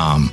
um,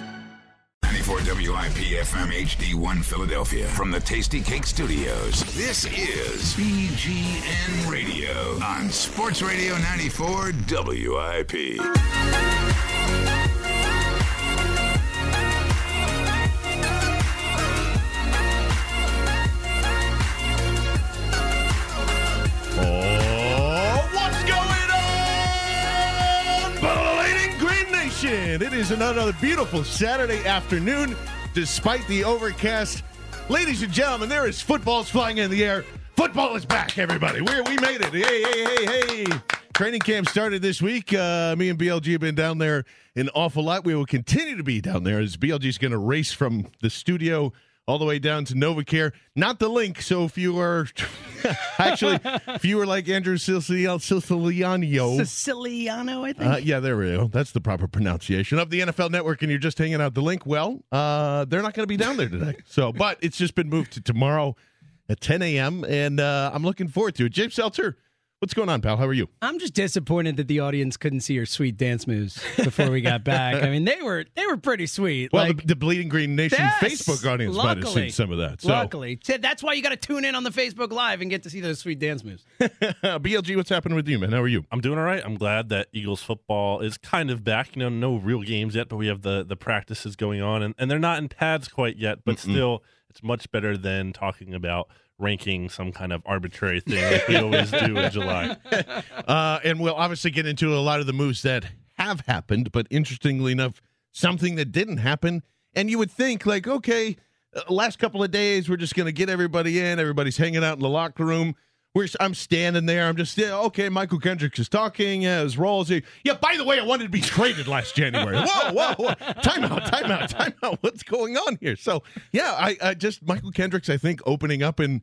94 WIP FM HD1 Philadelphia from the Tastykake Studios. This is BGN Radio on Sports Radio 94 WIP. Nation? It is another beautiful Saturday afternoon, despite the overcast. Ladies and gentlemen, there is footballs flying in the air. Football is back, everybody. We we made it. Hey, hey, hey, hey. Training camp started this week. Uh, me and BLG have been down there an awful lot. We will continue to be down there as BLG is going to race from the studio all the way down to NovaCare. Not the Linc. So if you are actually, if you were like Andrew Siciliano, Siciliano, I think. uh, yeah, there we go. That's the proper pronunciation of the NFL Network, and you're just hanging out the Linc. Well, uh, they're not going to be down there today. So, but it's just been moved to tomorrow at 10 a.m., and uh, I'm looking forward to it. James Seltzer, what's going on, pal? How are you? I'm just disappointed that the audience couldn't see your sweet dance moves before we got back. I mean, they were they were pretty sweet. Well, like, the, the Bleeding Green Nation Yes! Facebook audience might have Luckily. seen some of that. So, luckily, So that's why you got to tune in on the Facebook Live and get to see those sweet dance moves. BLG, what's happening with you, man? How are you? I'm doing all right. I'm glad that Eagles football is kind of back. You know, no real games yet, but we have the the practices going on, and, and they're not in pads quite yet, but still, it's much better than talking about ranking some kind of arbitrary thing like we always do in July. Uh, and we'll obviously get into a lot of the moves that have happened, but interestingly enough, something that didn't happen. And you would think, like, okay, uh, last couple of days, we're just going to get everybody in. Everybody's hanging out in the locker room. We're, I'm standing there. I'm just, yeah, okay, Mychal Kendricks is talking. Yeah, his roles. Yeah, by the way, I wanted to be traded last January. Whoa, whoa, whoa. Time out, time out, time out. What's going on here? So, yeah, I, I just, Mychal Kendricks, I think, opening up and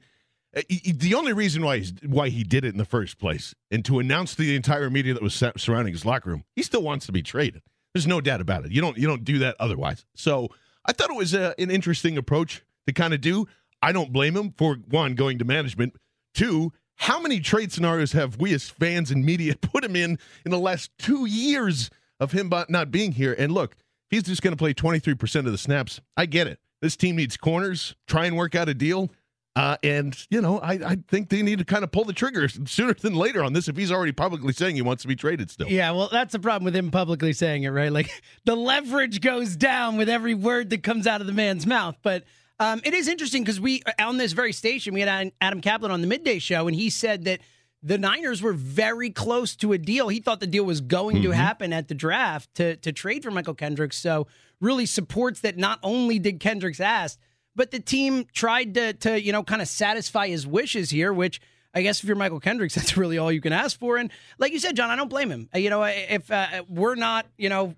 uh, he- he- the only reason why he's, why he did it in the first place and to announce to the entire media that was surrounding his locker room, he still wants to be traded. There's no doubt about it. You don't you don't do that otherwise. So I thought it was a, an interesting approach to kind of do. I don't blame him for one going to management. Two, how many trade scenarios have we as fans and media put him in in the last two years of him not being here? And look, he's just going to play 23% of the snaps, I get it. This team needs corners. Try and work out a deal. Uh, and, you know, I, I think they need to kind of pull the trigger sooner than later on this if he's already publicly saying he wants to be traded still. Yeah, well, that's the problem with him publicly saying it, right? Like the leverage goes down with every word that comes out of the man's mouth. But um, it is interesting because we on this very station we had Adam Kaplan on the midday show, and he said that the Niners were very close to a deal. He thought the deal was going to happen at the draft to to trade for Mychal Kendricks. So really supports that. Not only did Kendricks ask, but the team tried to to you know kind of satisfy his wishes here, which. I guess if you're Mychal Kendricks, that's really all you can ask for. And like you said, John, I don't blame him. Uh, You know, if uh, we're not, you know,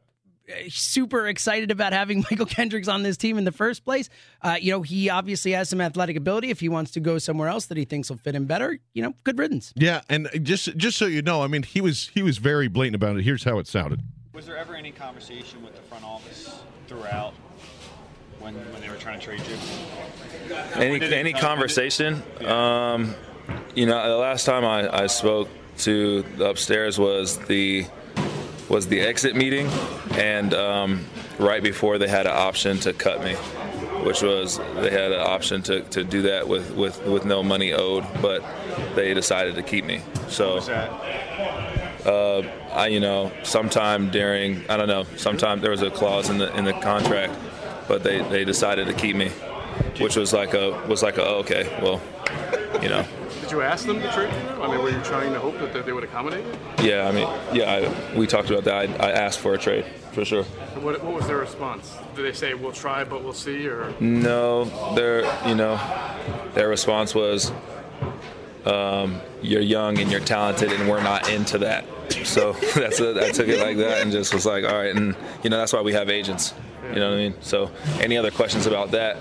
super excited about having Mychal Kendricks on this team in the first place. Uh, you know, he obviously has some athletic ability. If he wants to go somewhere else that he thinks will fit him better, you know, good riddance. Yeah, and just just so you know, I mean, he was he was very blatant about it. Here's how it sounded. Was there ever any conversation with the front office throughout when, when they were trying to trade you? Any any come? conversation? Um, you know, the last time I, I spoke to the upstairs was the was the exit meeting, and um, right before they had an option to cut me, which was they had an option to, to do that with, with, with no money owed, but they decided to keep me. So uh, I, you know, sometime during I don't know, sometime there was a clause in the in the contract, but they, they decided to keep me, which was like a was like a oh, okay, well, you know. Did you ask them to trade you? I mean, were you trying to hope that they- they would accommodate you? Yeah, I mean, yeah, I, we talked about that. I, I asked for a trade for sure. What, what was their response? Did they say we'll try, but we'll see, or No, their you know, their response was, um, "You're young and you're talented, and we're not into that." So that's a, I took it like that and just was like, "All right," and you know that's why we have agents. You know what I mean? So any other questions about that?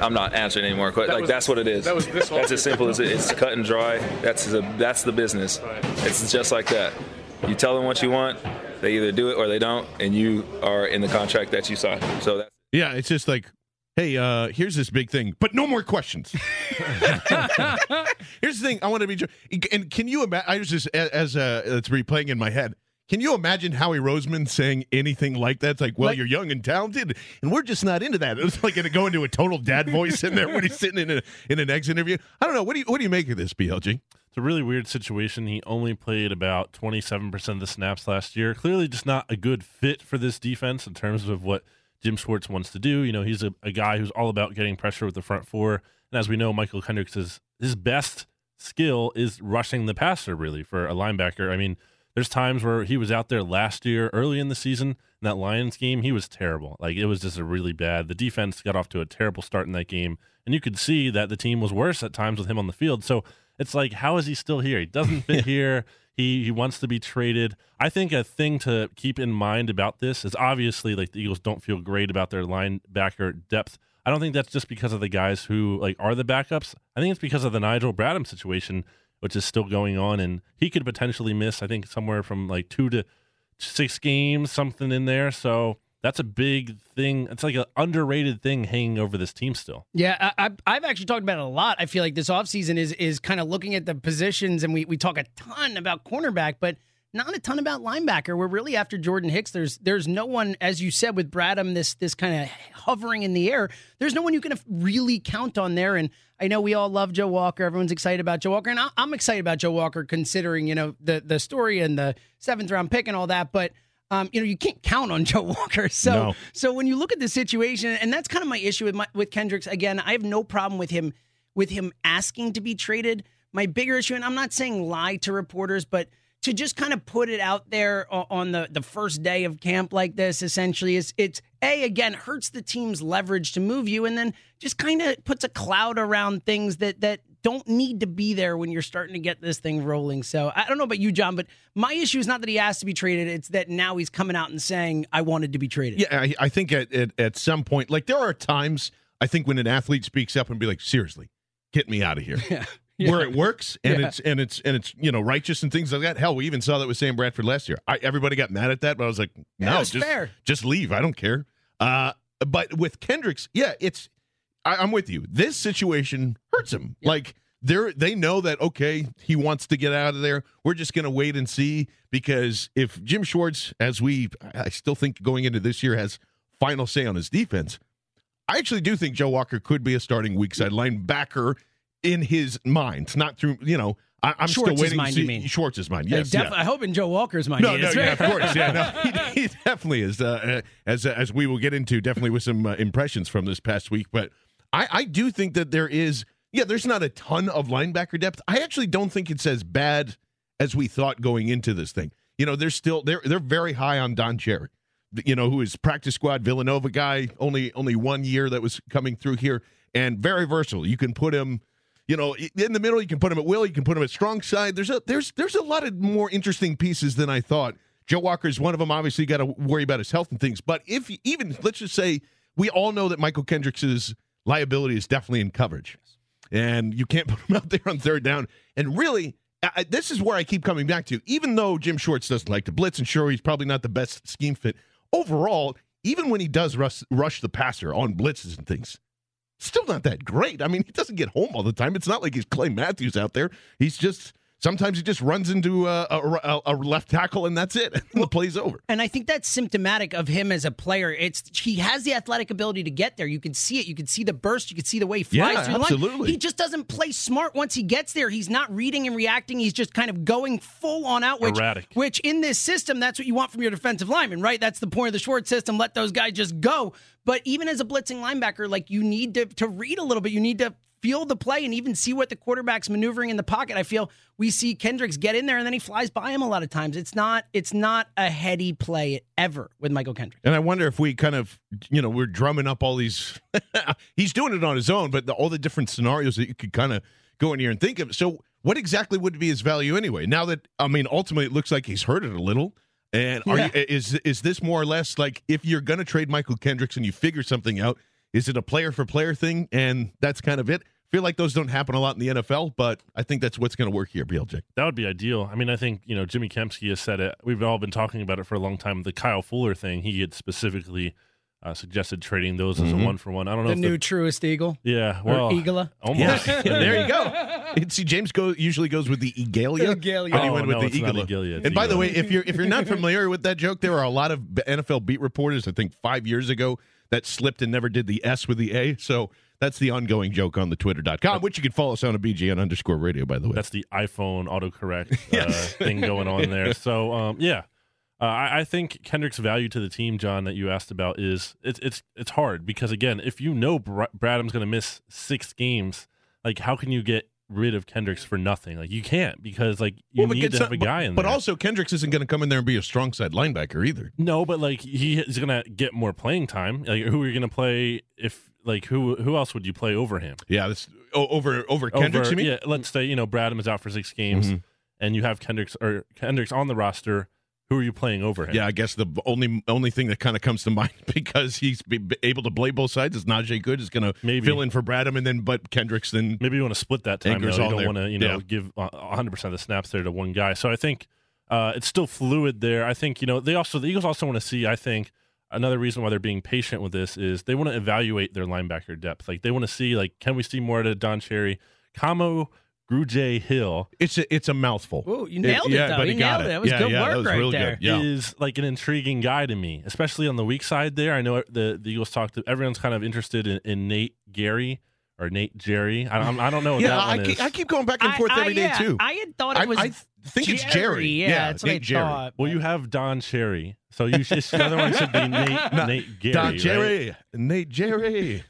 I'm not answering any more questions. That Like was- that's what it is. that was this that's as simple as it. It's cut and dry. That's the that's the business. It's just like that. You tell them what you want, they either do it or they don't, and you are in the contract that you signed. So that's Yeah, it's just like, hey, uh, here's this big thing, but no more questions. here's the thing: I want to be, and can you imagine? I was just a- as uh, it's replaying in my head. Can you imagine Howie Roseman saying anything like that? It's like, well, Like- you're young and talented, and we're just not into that. It was like going to go into a total dad voice in there when he's sitting in a, in an exit interview. I don't know. What do you what do you make of this, BLG? It's a really weird situation. He only played about 27% of the snaps last year. Clearly, just not a good fit for this defense in terms of what Jim Schwartz wants to do. You know, he's a, a guy who's all about getting pressure with the front four. And as we know, Mychal Kendricks is his best skill is rushing the passer, really, for a linebacker. I mean, there's times where he was out there last year, early in the season, in that Lions game, he was terrible. Like, it was just a really bad. The defense got off to a terrible start in that game. And you could see that the team was worse at times with him on the field. So it's like, how is he still here? He doesn't fit here. He he wants to be traded. I think a thing to keep in mind about this is obviously like the Eagles don't feel great about their linebacker depth. I don't think that's just because of the guys who like are the backups. I think it's because of the Nigel Bradham situation, which is still going on, and he could potentially miss. I think somewhere from like two to six games, something in there. So that's a big thing. It's like an underrated thing hanging over this team still. Yeah, I, I've actually talked about it a lot. I feel like this offseason is is kind of looking at the positions, and we, we talk a ton about cornerback, but not a ton about linebacker. We're really after Jordan Hicks. There's there's no one, as you said, with Bradham, this this kind of hovering in the air. There's no one you can really count on there. And I know we all love Joe Walker. Everyone's excited about Joe Walker, and I'm excited about Joe Walker, considering you know the the story and the seventh round pick and all that. But um, you know, you can't count on Joe Walker. So, No. so when you look at the situation, and that's kind of my issue with my, with Kendricks. Again, I have no problem with him with him asking to be traded. My bigger issue, and I'm not saying lie to reporters, but to just kind of put it out there on the the first day of camp like this, essentially, is it's a again hurts the team's leverage to move you, and then just kind of puts a cloud around things that that don't need to be there when you're starting to get this thing rolling. So I don't know about you, John, but my issue is not that he asked to be traded; it's that now he's coming out and saying I wanted to be traded. Yeah, I, I think at, at at some point, like there are times I think when an athlete speaks up and be like, seriously, get me out of here. Yeah. Where it works and Yeah. it's and it's and it's you know righteous and things like that. Hell, we even saw that with Sam Bradford last year. I, everybody got mad at that, but I was like, no, Yeah, just fair. just leave. I don't care. Uh, but with Kendricks, yeah, it's I, I'm with you. This situation hurts him. Like they're they know that okay, he wants to get out of there. We're just gonna wait and see because if Jim Schwartz, as we I still think going into this year, has final say on his defense, I actually do think Joe Walker could be a starting weak side linebacker in his mind, not through you know. I, I'm still Schwartz's waiting mind, to you mean? Schwartz's mind. Yes, def- yeah. I hope in Joe Walker's mind. No, no, yeah, of course, yeah, no, he, he definitely is. Uh, as as we will get into, definitely with some uh, impressions from this past week. But I, I do think that there is, yeah, there's not a ton of linebacker depth. I actually don't think it's as bad as we thought going into this thing. You know, they're still they're they're very high on Don Cherry, you know, who is practice squad Villanova guy, only only one year that was coming through here, and very versatile. You can put him you know, in the middle, you can put him at will, you can put him at strong side. There's a there's there's a lot of more interesting pieces than I thought. Joe Walker is one of them. Obviously, you got to worry about his health and things. But if even let's just say we all know that Mychal Kendricks' liability is definitely in coverage, and you can't put him out there on third down. And really, I, this is where I keep coming back to. Even though Jim Schwartz doesn't like to blitz, and sure he's probably not the best scheme fit overall, even when he does rush rush the passer on blitzes and things, still not that great. I mean, he doesn't get home all the time. It's not like he's Clay Matthews out there. He's just Sometimes he just runs into a, a, a left tackle and that's it. And the play's over. And I think that's symptomatic of him as a player. It's he has the athletic ability to get there. You can see it. You can see the burst. You can see the way he flies Yeah, through the line. absolutely. He just doesn't play smart once he gets there. He's not reading and reacting. He's just kind of going full on out. Which, Erratic. which in this system, that's what you want from your defensive lineman, right? That's the point of the Schwartz system. Let those guys just go. But even as a blitzing linebacker, like you need to to read a little bit. You need to feel the play and even see what the quarterback's maneuvering in the pocket. I feel we see Kendricks get in there and then he flies by him a lot of times. It's not it's not a heady play ever with Mychal Kendricks. And I wonder if we kind of, you know, we're drumming up all these. he's doing it on his own, but the, all the different scenarios that you could kind of go in here and think of. So, what exactly would be his value anyway? Now that I mean, ultimately, it looks like he's hurt it a little. And are Yeah. you, is is this more or less like if you're going to trade Mychal Kendricks and you figure something out, is it a player for player thing, and that's kind of it? feel like those don't happen a lot in the NFL, but I think that's what's going to work here, BLJ. That would be ideal. I mean, I think you know Jimmy Kempski has said it. We've all been talking about it for a long time. The Kyle Fuller thing, he had specifically uh, suggested trading those as a Mhm. one for one. I don't know The if new truest eagle. yeah, Or well, Eagla. almost. Yeah, there you go. And see, James go usually goes with the Egalia. Egalia. but he Oh, went with no, the it's not Eagla. Egalia, it's and by the way, if you're if you're not familiar with that joke, there are a lot of NFL beat reporters. I think five years ago that slipped and never did the S with the A. So that's the ongoing joke on the Twitter.com, which you can follow us on a BGN underscore radio. By the way, That's the iPhone autocorrect uh, thing going on there. So um, yeah, uh, I, I think Kendrick's value to the team, John, that you asked about is it's it's it's hard because again, if you know Br- Bradham's going to miss six games, like how can you get rid of Kendricks for nothing? Like you can't because like you Well, need to have a guy in But there. also, Kendricks isn't going to come in there and be a strong side linebacker either. No, but like he is gonna get more playing time. Like who are you gonna play if like who who else would you play over him? Yeah, this over over Kendricks. Over- you mean? Yeah, let's say you know Bradham is out for six games, Mhm. and you have Kendricks or Kendricks on the roster. Who are you playing over him? Yeah, I guess the only only thing that kind of comes to mind because he's able to play both sides is Najee Goode is going to Maybe. fill in for Bradham, and then but Kendricks then maybe you want to split that time. Though. You don't want to you know Yeah. give uh, 100 percent of the snaps there to one guy. So I think uh, it's still fluid there. I think you know they also the Eagles also want to see. I think another reason why they're being patient with this is they want to evaluate their linebacker depth. Like they want to see like can we see more out of Don Cherry, Kamu, Grugier-Hill. it's a it's a mouthful. Ooh, you nailed it, yeah, though. but You he got nailed it. it. That was yeah, good yeah, work that was right real there. good. Yeah. is like an intriguing guy to me, especially on the weak side there. I know er, the, the Eagles talked to everyone's kind of interested in, in Nate Gary or Nate Jerry. I, don't- I don't know what Yeah, that I one keep, is. I keep going back and forth I, every day yeah, too. I had thought it I, was. I th- think it's Jerry. Yeah, that's what Nate I Jerry. thought. well, you have Don Cherry, so you should, the other one should be Nate, Nate Gary. Don right? Jerry, Nate Jerry.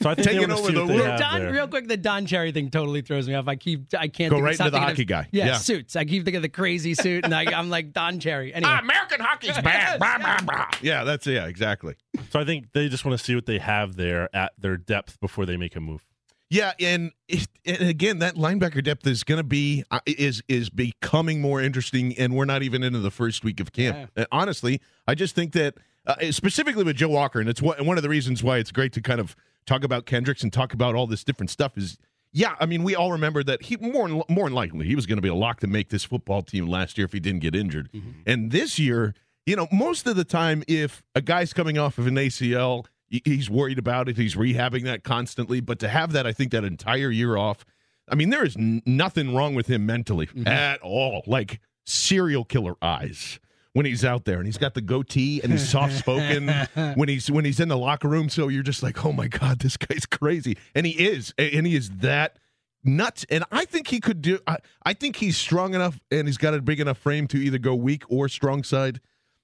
So I think Taking they want to over see the what world. Don, there. real quick, the Don Cherry thing totally throws me off. I keep, I can't Go think, right stop into the hockey of- guy. Yeah, Yeah. suits. I keep thinking of the crazy suit, and I, I'm like Don Cherry. Anyway, American hockey's bad. Blah, blah, blah. Yeah, that's yeah, exactly. So I think they just want to see what they have there at their depth before they make a move. Yeah, and, it, and again, that linebacker depth is going to be uh, is is becoming more interesting, and we're not even into the first week of camp. And honestly, I just think that uh, specifically with Joe Walker, and it's one one of the reasons why it's great to kind of talk about Kendricks and talk about all this different stuff. Is yeah, I mean, we all remember that he more more than likely he was going to be a lock to make this football team last year if he didn't get injured, and this year. You know, most of the time, if a guy's coming off of an ACL, he's worried about it. He's rehabbing that constantly. But to have that, I think that entire year off, I mean, there is n- nothing wrong with him mentally mm-hmm. at all. Like serial killer eyes when he's out there, and he's got the goatee and he's soft spoken when he's when he's in the locker room. So you're just like, oh my god, this guy's crazy, and he is, and he is that nuts. And I think he could do. I, I think he's strong enough, and he's got a big enough frame to either go weak or strong side.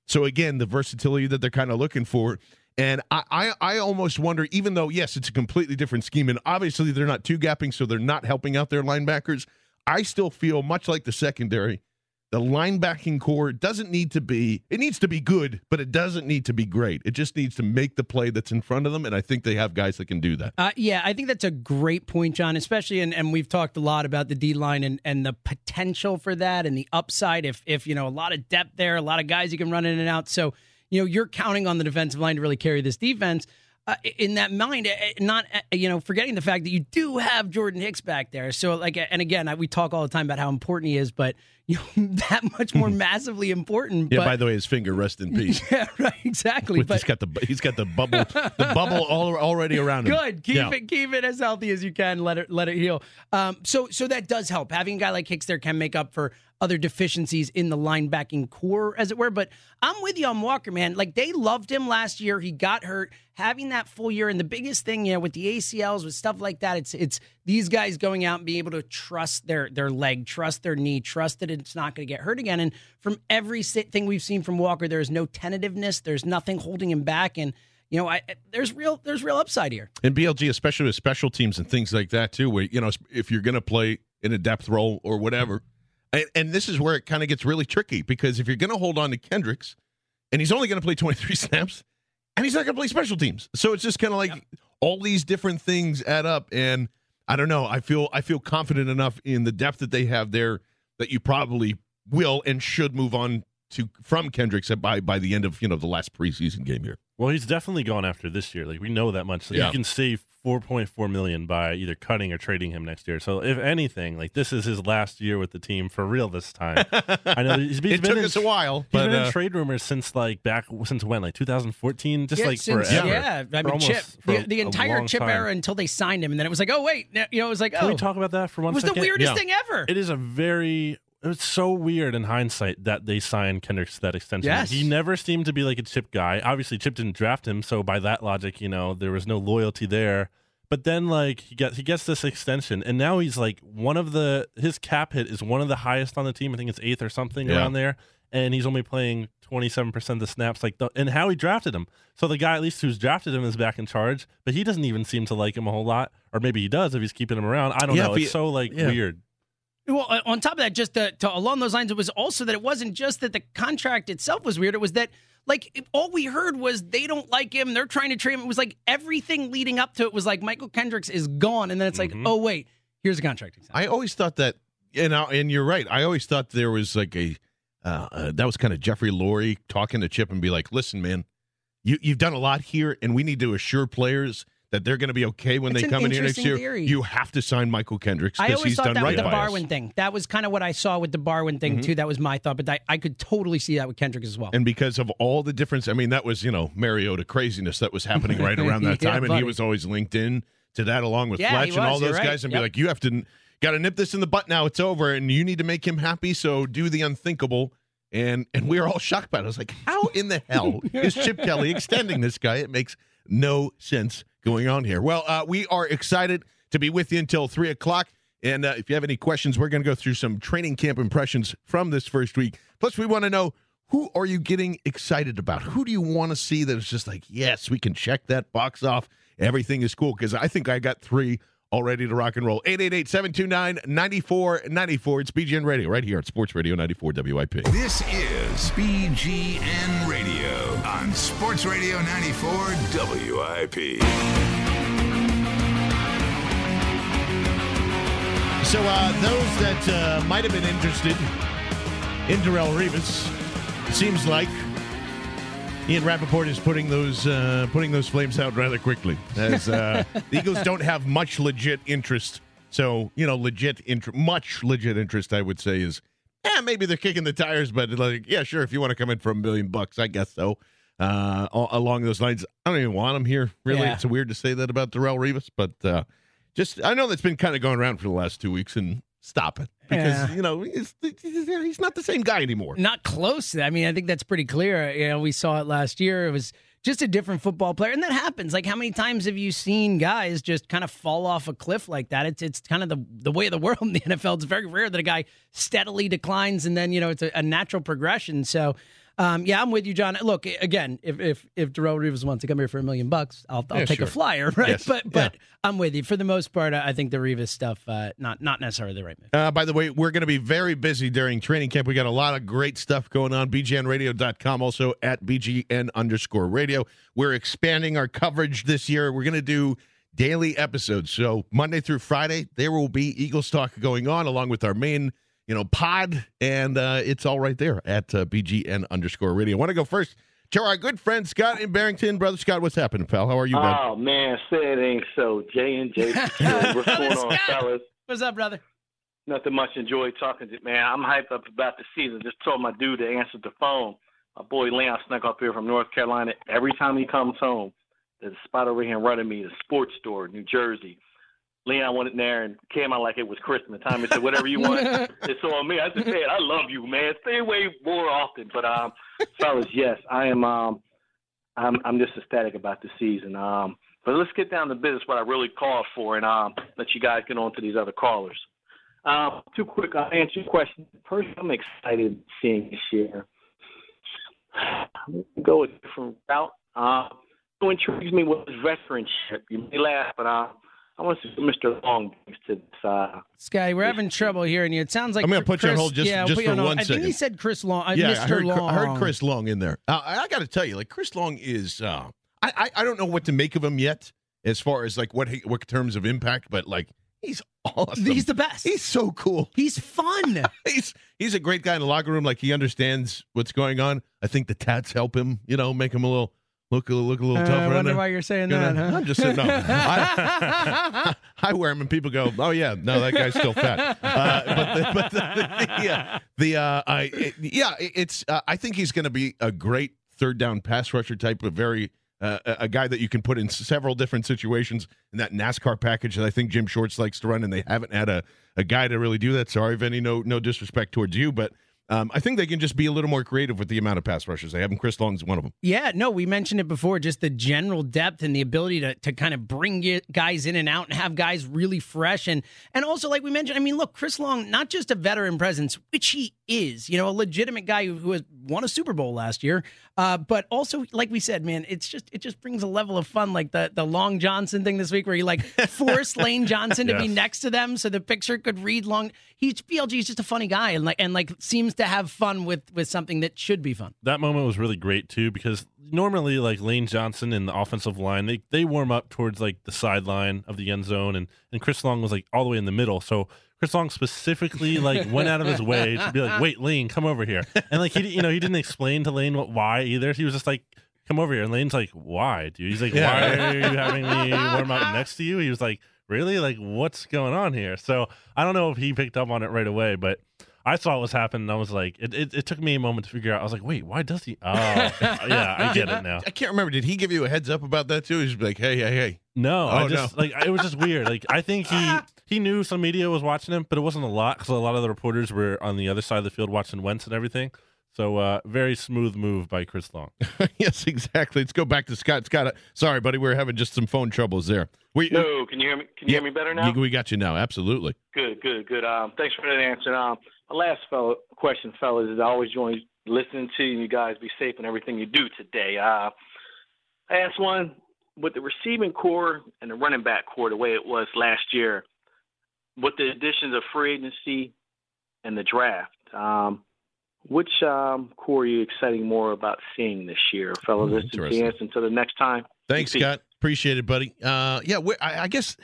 So again, the versatility that they're kind of looking for. And I, I, I almost wonder, even though yes, it's a completely different scheme, and obviously they're not two gapping, so they're not helping out their linebackers. I still feel much like the secondary, the linebacking core doesn't need to be. It needs to be good, but it doesn't need to be great. It just needs to make the play that's in front of them, and I think they have guys that can do that. Uh, yeah, I think that's a great point, John. Especially, and, and we've talked a lot about the D line and, and the potential for that and the upside. If if you know a lot of depth there, a lot of guys you can run in and out. So you know you're counting on the defensive line to really carry this defense. uh, in that mind, uh, not uh, you know forgetting the fact that you do have Jordan Hicks back there. So like, and again, I, we talk all the time about how important he is, but you know, that much more massively important. Yeah. but, by the way, his finger rest in peace. yeah, right, exactly. But he's got the he's got the bubble the bubble all, already around him. Good. Keep Yeah. it keep it as healthy as you can. Let it let it heal. Um, so so that does help. Having a guy like Hicks there can make up for other deficiencies in the linebacking core, as it were. But I'm with you on Walker, man. Like they loved him last year. He got hurt. Having that full year, and the biggest thing, you know, with the ACLs, with stuff like that, it's it's these guys going out and being able to trust their their leg, trust their knee, trust that it's not going to get hurt again. And from every thing we've seen from Walker, there is no tentativeness. There's nothing holding him back, and you know, I, there's real there's real upside here. And BLG, especially with special teams and things like that too, where you know if you're going to play in a depth role or whatever, and, and this is where it kind of gets really tricky because if you're going to hold on to Kendricks, and he's only going to play 23 snaps, and he's not going to play special teams, so it's just kind of like all these different things add up, and I don't know. I feel I feel confident enough in the depth that they have there that you probably will and should move on to from Kendricks by by the end of you know the last preseason game here. Well, he's definitely gone after this year. Like we know that much. Like, Yeah. You can save 4.4 million by either cutting or trading him next year. So if anything, like this is his last year with the team for real this time. I know he's, he's It been took in, us a while, He's but, been uh, in trade rumors since like back since when, like 2014, just Yeah, like since- forever. Yeah, I mean, almost- Chip, the, the entire Chip time. era until they signed him, and then it was like, oh wait, you know, it was like, Can oh, we talk about that for one it was the weirdest Yeah. thing ever. It is a very. It was so weird in hindsight that they signed Kendricks to that extension. Yes. He never seemed to be like a Chip guy. Obviously, Chip didn't draft him, so by that logic, you know, there was no loyalty there. But then, like, he gets he gets this extension, and now he's like one of the his cap hit is one of the highest on the team. I think it's eighth or something Yeah. around there, and he's only playing twenty seven percent of the snaps. Like, the, and how he drafted him. So the guy at least who's drafted him is back in charge, but he doesn't even seem to like him a whole lot, or maybe he does if he's keeping him around. I don't Yeah, know. he- It's so like yeah. weird. Well, uh, on top of that, just to, to, along those lines, it was also that it wasn't just that the contract itself was weird. It was that like it- all we heard was they don't like him. They're trying to trade him. It was like everything leading up to it was like Mychal Kendricks is gone, and then it's like, Mhm. oh wait, here's a contract. extension. I always thought that, and I, and you're right. I always thought there was like a uh, uh, that was kind of Jeffrey Lurie talking to Chip and be like, "Listen, man, you you've done a lot here, and we need to assure players that they're going to be okay when That's they come in here next year. thery. You have to sign Mychal Kendricks because always he's thought done that right with the by us." Barwin thing. That was kind of what I saw with the Barwin thing mm-hmm. too. That was my thought, but I, I could totally see that with Kendrick as well. And because of all the difference, I mean, that was you know Mariota craziness that was happening right around that Yeah, time, and buddy. he was always linked in to that along with Yeah, Fletch he and all those right. guys, and be like, "You have to got to nip this in the butt now. It's over, and you need to make him happy. So do the unthinkable." And and we were all shocked by it. I was like, "How in the hell is Chip Kelly extending this guy? It makes no sense going on here." Well, uh, we are excited to be with you until three o'clock. And uh, if you have any questions, we're going to go through some training camp impressions from this first week. Plus, we want to know who are you getting excited about? Who do you want to see that is just like, yes, we can check that box off. Everything is cool because I think I got three all ready to rock and roll. 888 729 9494. It's BGN Radio right here at Sports Radio 94 WIP. This is BGN Radio on Sports Radio 94 WIP. So, uh, those that uh, might have been interested in Darrelle Revis, seems like Ian Rapoport is putting those uh, putting those flames out rather quickly. As uh, the Eagles don't have much legit interest, so you know, legit interest, much legit interest, I would say is, yeah, maybe they're kicking the tires, but like, yeah, sure, if you want to come in for a million bucks, I guess so. Uh, along those lines, I don't even want him here. Really, Yeah. it's weird to say that about Darrelle Revis, but uh, just I know that's been kind of going around for the last two weeks, and stop it because Yeah. you know he's, he's not the same guy anymore. Not close. I mean, I think that's pretty clear. You know, we saw it last year. It was just a different football player, and that happens. Like, how many times have you seen guys just kind of fall off a cliff like that? It's it's kind of the the way of the world in the NFL. It's very rare that a guy steadily declines, and then you know it's a, a natural progression. So. Um, yeah, I'm with you, John. Look, again, if if if Darrelle Revis wants to come here for a million bucks, I'll, I'll Yeah, take sure. a flyer, right? Yes. But but Yeah. I'm with you. For the most part, I think the Reeves stuff uh, not not necessarily the right move. Uh, by the way, we're going to be very busy during training camp. We got a lot of great stuff going on. BGNradio.com, also at BGN underscore radio. We're expanding our coverage this year. We're going to do daily episodes. So Monday through Friday, there will be Eagles talk going on along with our main, you know, pod, and uh, it's all right there at uh, BGN underscore radio. I want to go first to our good friend Scott in Barrington. Brother Scott, what's happening, pal? How are you, bud? Oh man, say it ain't so. J and J, what's going on, fellas? What's up, brother? Nothing much. Enjoy talking to man. I'm hyped up about the season. Just told my dude to answer the phone. My boy Leon snuck up here from North Carolina. Every time he comes home, there's a spot over here in front of me, the sports store, in New Jersey. Leon went in there and came out like it was Christmas time. He said, "Whatever you want, it's on me." I just said, I love you, man. Stay away more often." But um, fellas, yes, I am. Um, I'm I'm just ecstatic about the season. Um, but let's get down to business. What I really called for, and um, let you guys get on to these other callers. Um, two quick. I'll answer your question. First, I'm excited seeing this year. Go a different route. Uh, what intrigues me was veteranship. You may laugh, but uh, I want to see what Mr. Long brings to this. Uh, Sky, we're having trouble hearing you. It sounds like I'm gonna Chris- put you on hold just- yeah, just for on hold. one I think he said Chris Long. Uh, yeah, Mr. I heard, Long. I heard Chris Long in there. Uh, I, I got to tell you, like Chris Long is. Uh, I, I I don't know what to make of him yet, as far as like what he, what terms of impact, but like he's awesome. He's the best. He's so cool. He's fun. he's he's a great guy in the locker room. Like he understands what's going on. I think the tats help him. You know, make him a little look a look a little Uh, tougher. I wonder why you're saying know, that, huh? I'm just saying no. I, I wear them and people go, "Oh yeah, no, that guy's still fat." Uh, but the, but the, the, uh, the uh, I it, yeah, it- it's. Uh, I think he's going to be a great third down pass rusher type of very. Uh, a a guy that you can put in several different situations in that NASCAR package that I think Jim Schwartz likes to run, and they haven't had a, a guy to really do that. Sorry, Vinny, no no disrespect towards you, but um, I think they can just be a little more creative with the amount of pass rushers they have, and Chris Long is one of them. Yeah, no, we mentioned it before. Just the general depth and the ability to, to kind of bring guys in and out and have guys really fresh. And and also, like we mentioned, I mean, look, Chris Long, not just a veteran presence, which he is, you know, a legitimate guy who, who has won a Super Bowl last year. Uh, but also, like we said, man, it's just it just brings a level of fun, like the the Long Johnson thing this week, where he like forced Lane Johnson to be next to them so the picture could read Long. He's BLG is just a funny guy and like and like seems to have fun with with something that should be fun. that moment was really great too because normally like Lane Johnson and the offensive line they they warm up towards like the sideline of the end zone and and Chris Long was like all the way in the middle. So Chris Long specifically like went out of his way to be like wait Lane come over here. And like he you know he didn't explain to Lane what why either. He was just like come over here. And Lane's like why dude? He's like Yeah. why are you having me warm up next to you? He was like really? Like what's going on here? So I don't know if he picked up on it right away but I saw what was happening and I was like, it, it, it took me a moment to figure out. I was like, wait, why does he? Oh, yeah, I get it now. I can't remember. Did he give you a heads up about that too? He's like, "Hey, hey, hey." No, Oh, I just no. like it was just weird. Like I think he he knew some media was watching him, but it wasn't a lot because a lot of the reporters were on the other side of the field watching Wentz and everything. So uh, very smooth move by Chris Long. yes, exactly. Let's go back to Scott. Scott, uh, sorry, buddy, we are having just some phone troubles there. We, no, can you hear me? Can you hear me better now? We, we got you now. Absolutely. Good, good, good. Um, thanks for that answer. Um, my last fellow question, fellas, is I always enjoy listening to you. You guys be safe in everything you do today. Uh, I asked one with the receiving core and the running back core the way it was last year, with the additions of free agency and the draft. Um, which um, core are you exciting more about seeing this year, fellas? Listen to interesting. until the next time. Thanks, Peace. Scott. Appreciate it, buddy. Uh, yeah, we, I, I guess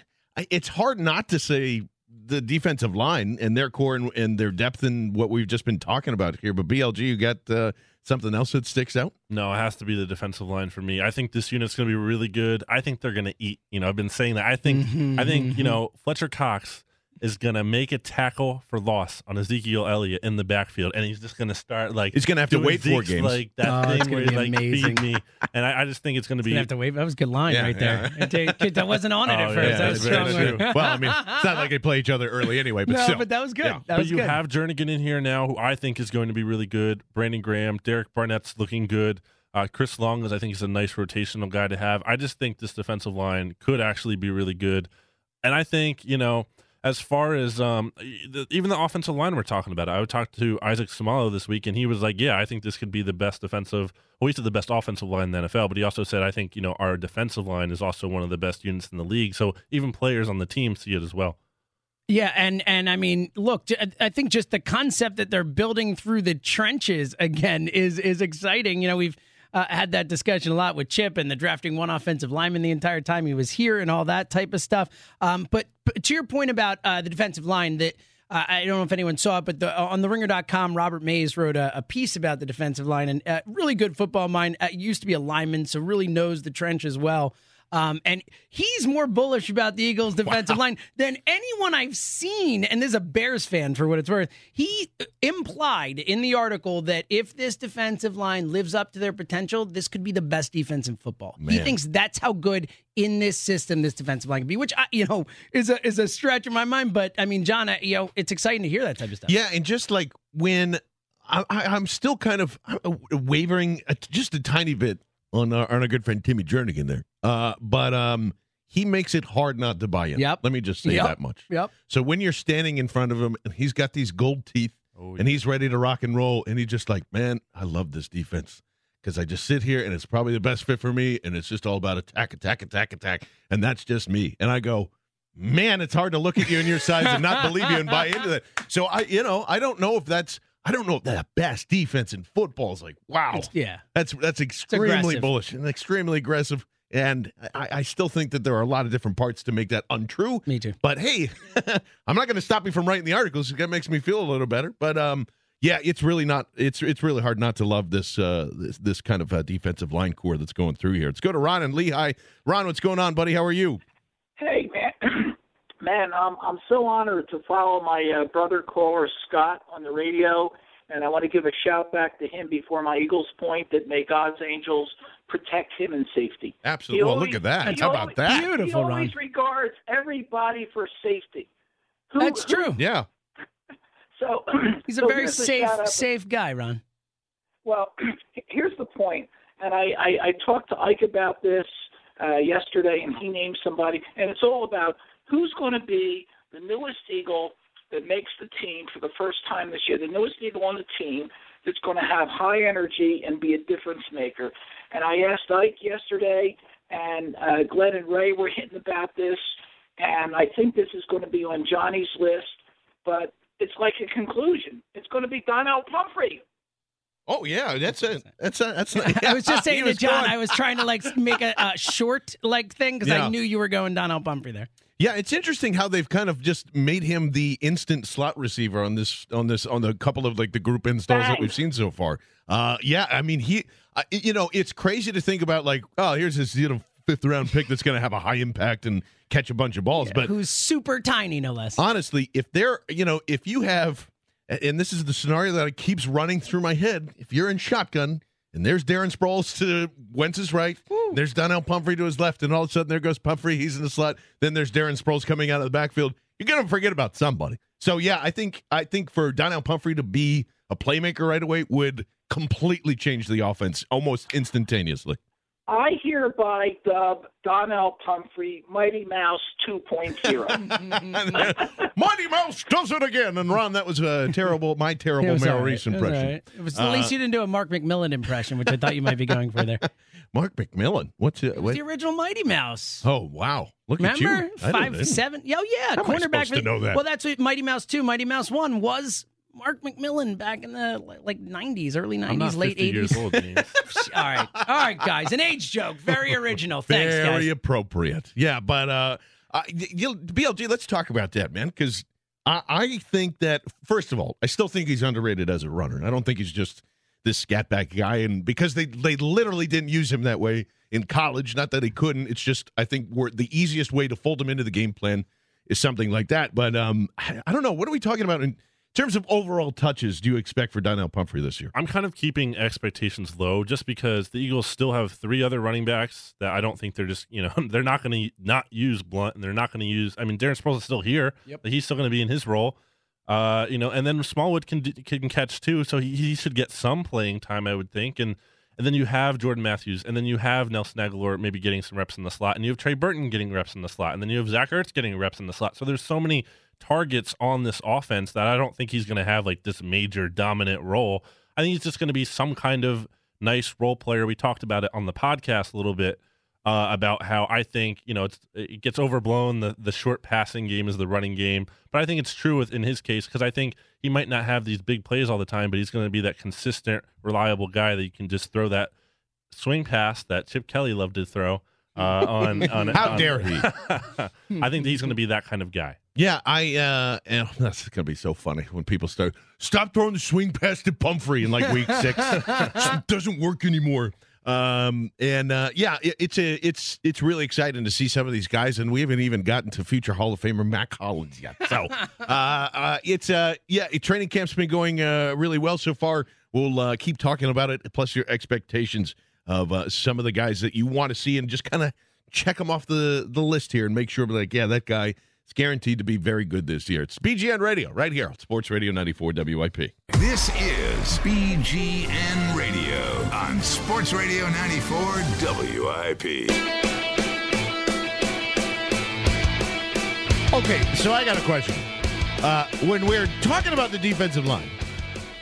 it's hard not to say the defensive line and their core and, and their depth and what we've just been talking about here. But BLG, you got uh, something else that sticks out? No, it has to be the defensive line for me. I think this unit's going to be really good. I think they're going to eat. You know, I've been saying that. I think I think you know Fletcher Cox is going to make a tackle for loss on Ezekiel Elliott in the backfield, and he's just going to start like He's gonna have to doing wait four Zeke's, games. like that Oh, thing where gonna he's be like amazing. feed me, and I, I just think it's going to be Gonna have to wait. That was a good line Yeah, right there. It- it- I wasn't on it Oh, at first. yeah, that was very strong. true. well, I mean, it's not like they play each other early anyway, but no, still. but that was good. Yeah. That but you good. have Jernigan in here now, who I think is going to be really good. Brandon Graham, Derek Barnett's looking good. Uh, Chris Long is, I think, is a nice rotational guy to have. I just think this defensive line could actually be really good, and I think you know, as far as um, the, even the offensive line we're talking about, I would talk to Isaac Seumalo this week, and he was like, "Yeah, I think this could be the best defensive. Well, he said the best offensive line in the NFL, but he also said, I think you know our defensive line is also one of the best units in the league. So even players on the team see it as well." Yeah, and and I mean, look, I think just the concept that they're building through the trenches again is is exciting. You know, we've uh, had that discussion a lot with Chip and the drafting one offensive lineman the entire time he was here and all that type of stuff. Um, but, but to your point about uh, the defensive line, that Uh, I don't know if anyone saw it, but the, on the ringer.com, Robert Mays wrote a, a piece about the defensive line and uh, really good football mind. Uh, used to be a lineman, so really knows the trench as well. Um, and he's more bullish about the Eagles' defensive wow. line than anyone I've seen. And this is a Bears fan for what it's worth. He implied in the article that if this defensive line lives up to their potential, this could be the best defense in football. Man. He thinks that's how good in this system this defensive line can be, which I, you know is a is a stretch in my mind. But I mean, John, I, you know, it's exciting to hear that type of stuff. Yeah, and just like when I, am still kind of uh, wavering just a tiny bit on our, on our good friend Timmy Jernigan there. Uh, but um, he makes it hard not to buy in. Yep. Let me just say yep. that much. Yep. So when you're standing in front of him and he's got these gold teeth oh, yeah. and he's ready to rock and roll, and he's just like, man, I love this defense because I just sit here and it's probably the best fit for me, and it's just all about attack, attack, attack, attack, and that's just me. And I go, man, it's hard to look at you and your size and not believe you and buy into that. So I, you know, I don't know if that's I don't know if that best defense in football is like, wow. It's, yeah. That's that's extremely bullish and extremely aggressive. And I, I, still think that there are a lot of different parts to make that untrue. Me too. But hey, I'm not going to stop you from writing the articles. That makes me feel a little better. But um, yeah, it's really not. It's it's really hard not to love this uh, this, this kind of uh, defensive line core that's going through here. Let's go to Ron and Lehigh. Ron, what's going on, buddy? How are you? Hey, man. Man, I'm I'm so honored to follow my uh, brother caller Scott on the radio, and I want to give a shout back to him before my Eagles point that may God's angels protect him in safety. Absolutely. Well, look at that. How always, about that? Beautiful. He always Ron. regards everybody for safety. Who, That's true. Who, yeah. So he's so a very safe safe guy, Ron. Well, here's the point, and I, I, I talked to Ike about this uh, yesterday, and he named somebody, and it's all about who's going to be the newest Eagle that makes the team for the first time this year, the newest Eagle on the team that's going to have high energy and be a difference maker. And I asked Ike yesterday, and uh, Glenn and Ray were hitting about this, and I think this is going to be on Johnny's list, but it's like a conclusion. It's going to be Donnel Pumphrey. Oh yeah, that's it. That's a, that's. i was just saying to John, I was trying to like make a, a short like thing because yeah. I knew you were going Donnel Pumphrey there. Yeah, it's interesting how they've kind of just made him the instant slot receiver on this on this on the couple of like the group installs that we've seen so far. Uh, yeah, I mean he, uh, you know, it's crazy to think about like, oh, here's this you know fifth round pick that's going to have a high impact and catch a bunch of balls, yeah, but who's super tiny, no less. Honestly, if they're you know if you have, and this is the scenario that keeps running through my head, if you're in shotgun and there's Darren Sproles to Wentz's right. Woo. There's Donnel Pumphrey to his left, and all of a sudden there goes Pumphrey. He's in the slot. Then there's Darren Sproles coming out of the backfield. You're gonna forget about somebody. So yeah, I think I think for Donnel Pumphrey to be a playmaker right away would completely change the offense almost instantaneously. I hereby dub Donnel Pumphrey Mighty Mouse 2.0. Mighty Mouse does it again. And Ron, that was a terrible, my terrible Merrill Reese impression. It was, at least uh, you didn't do a Mark McMillian impression, which I thought you might be going for there. Mark McMillian. What's it? What? the original Mighty Mouse. Oh wow! Look Remember? at you. Five seven. Oh yeah, How cornerback. to know that? Well, that's what Mighty Mouse two, Mighty Mouse one was Mark McMillian back in the like '90s, early '90s, late '80s. Old, all right, all right, guys, an age joke, very original. Thanks, very guys. appropriate. Yeah, but uh, uh BLG, let's talk about that, man, because I, I think that first of all, I still think he's underrated as a runner. I don't think he's just this scatback guy, and because they they literally didn't use him that way in college. Not that he couldn't. It's just I think we're, the easiest way to fold him into the game plan is something like that. But um, I, I don't know. What are we talking about in? In terms of overall touches, do you expect for Donnel Pumphrey this year? I'm kind of keeping expectations low just because the Eagles still have three other running backs that I don't think they're just, you know, they're not going to not use Blount and they're not going to use, I mean, Darren Sproles is still here, yep. but he's still going to be in his role. Uh, you know, and then Smallwood can can catch too, so he, he should get some playing time, I would think. And and then you have Jordan Matthews, and then you have Nelson Agholor maybe getting some reps in the slot, and you have Trey Burton getting reps in the slot, and then you have Zach Ertz getting reps in the slot. So there's so many targets on this offense that I don't think he's going to have like this major dominant role. I think he's just going to be some kind of nice role player. We talked about it on the podcast a little bit uh, about how I think you know it gets overblown. The the short passing game is the running game, but I think it's true with in his case because I think he might not have these big plays all the time, but he's going to be that consistent, reliable guy that you can just throw that swing pass that Chip Kelly loved to throw uh, on on. How on, dare he? I think he's going to be that kind of guy. Yeah, I uh that's gonna be so funny when people start stop throwing the swing pass to Pumphrey in like week six. it doesn't work anymore. Um and uh yeah, it, it's a it's it's really exciting to see some of these guys, and we haven't even gotten to future Hall of Famer Mack Hollins yet. So uh, uh it's uh yeah, training camp's been going uh really well so far. We'll uh keep talking about it, plus your expectations of uh, some of the guys that you want to see, and just kind of check them off the the list here and make sure like yeah, that guy it's guaranteed to be very good this year. It's BGN Radio right here on Sports Radio 94 WIP. This is BGN Radio on Sports Radio 94 WIP. Okay, so I got a question. Uh, when we're talking about the defensive line,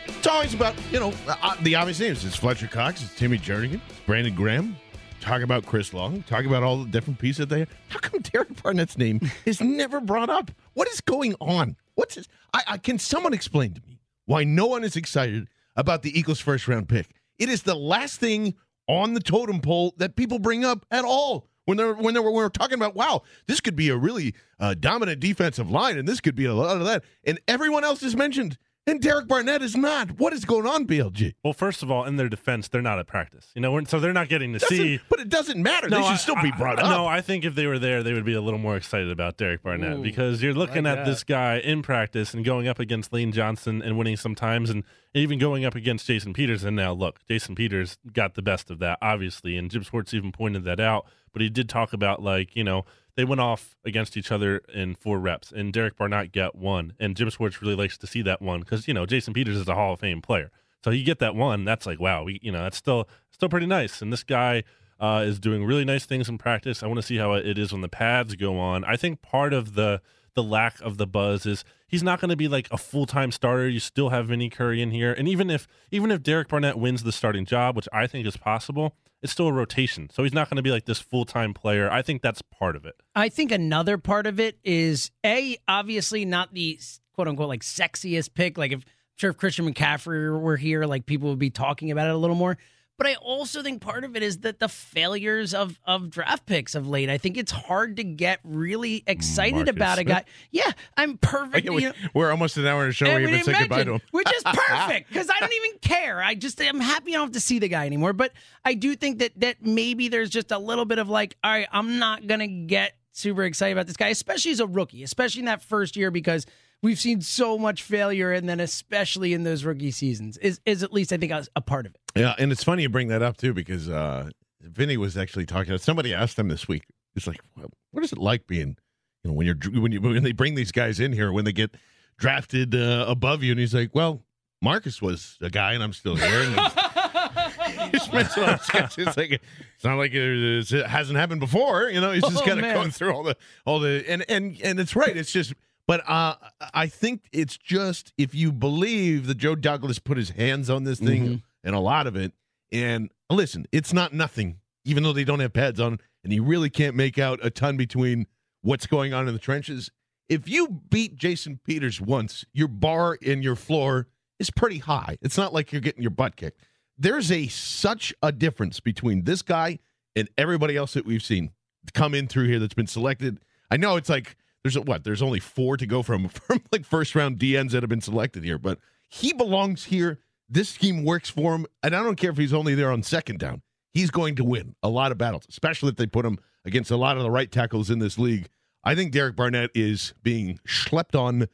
it's always about, you know, uh, the obvious names. It's Fletcher Cox, it's Timmy Jernigan, it's Brandon Graham. Talk about Chris Long, talk about all the different pieces they have. How come Derek Barnett's name is never brought up? What is going on? What's his, I, I can someone explain to me why no one is excited about the Eagles' first round pick? It is the last thing on the totem pole that people bring up at all when they're when they're when we're talking about wow this could be a really uh, dominant defensive line and this could be a lot of that and everyone else is mentioned and Derek Barnett is not. What is going on, BLG? Well, first of all, in their defense, they're not at practice. You know, so they're not getting to Doesn't- see. but it doesn't matter. they should I- still be brought I- up. No, I think if they were there, they would be a little more excited about Derek Barnett Ooh, because you're looking like at that. this guy in practice and going up against Lane Johnson and winning sometimes, and even going up against Jason Peters. And now, look, Jason Peters got the best of that, obviously, and Jim Schwartz even pointed that out. But he did talk about like you know they went off against each other in four reps, and Derek Barnett got one, and Jim Schwartz really likes to see that one because you know Jason Peters is a Hall of Fame player. So you get that one, that's like wow, we you know that's still still pretty nice. And this guy uh, is doing really nice things in practice. I want to see how it is when the pads go on. I think part of the the lack of the buzz is he's not going to be like a full time starter. You still have Vinny Curry in here, and even if even if Derek Barnett wins the starting job, which I think is possible, it's still a rotation. So he's not going to be like this full time player. I think that's part of it. I think another part of it is a obviously not the quote unquote like sexiest pick. Like if sure if Christian McCaffrey were here, like people would be talking about it a little more. But I also think part of it is that the failures of of draft picks of late. I think it's hard to get really excited Marcus about a guy. Yeah, I'm perfect. We, we're almost an hour in the show. We didn't said goodbye to him. which is perfect because I don't even care. I just I'm happy I don't have to see the guy anymore. But I do think that that maybe there's just a little bit of like, all right, I'm not gonna get super excited about this guy, especially as a rookie, especially in that first year because we've seen so much failure, and then especially in those rookie seasons is is at least I think a, a part of it. Yeah, and it's funny you bring that up too because uh Vinny was actually talking. Somebody asked him this week. It's like, well, what is it like being, you know, when you're when you when they bring these guys in here when they get drafted uh, above you, and he's like, well, Marcus was a guy, and I'm still here. And he's mentioning all this guys. It's like it's not like it, it hasn't happened before. You know, he's just Oh, kind of going through all the all the and and and it's right. It's just. But uh, I think it's just if you believe that Joe Douglas put his hands on this thing Mhm. and a lot of it, and listen, it's not nothing, even though they don't have pads on, and you really can't make out a ton between what's going on in the trenches. If you beat Jason Peters once, your bar and your floor is pretty high. It's not like you're getting your butt kicked. There's a such a difference between this guy and everybody else that we've seen come in through here that's been selected. I know it's like there's a, what there's only four to go from from like first round DNs that have been selected here, but he belongs here. This scheme works for him, and I don't care if he's only there on second down. He's going to win a lot of battles, especially if they put him against a lot of the right tackles in this league. I think Derek Barnett is being schlepped on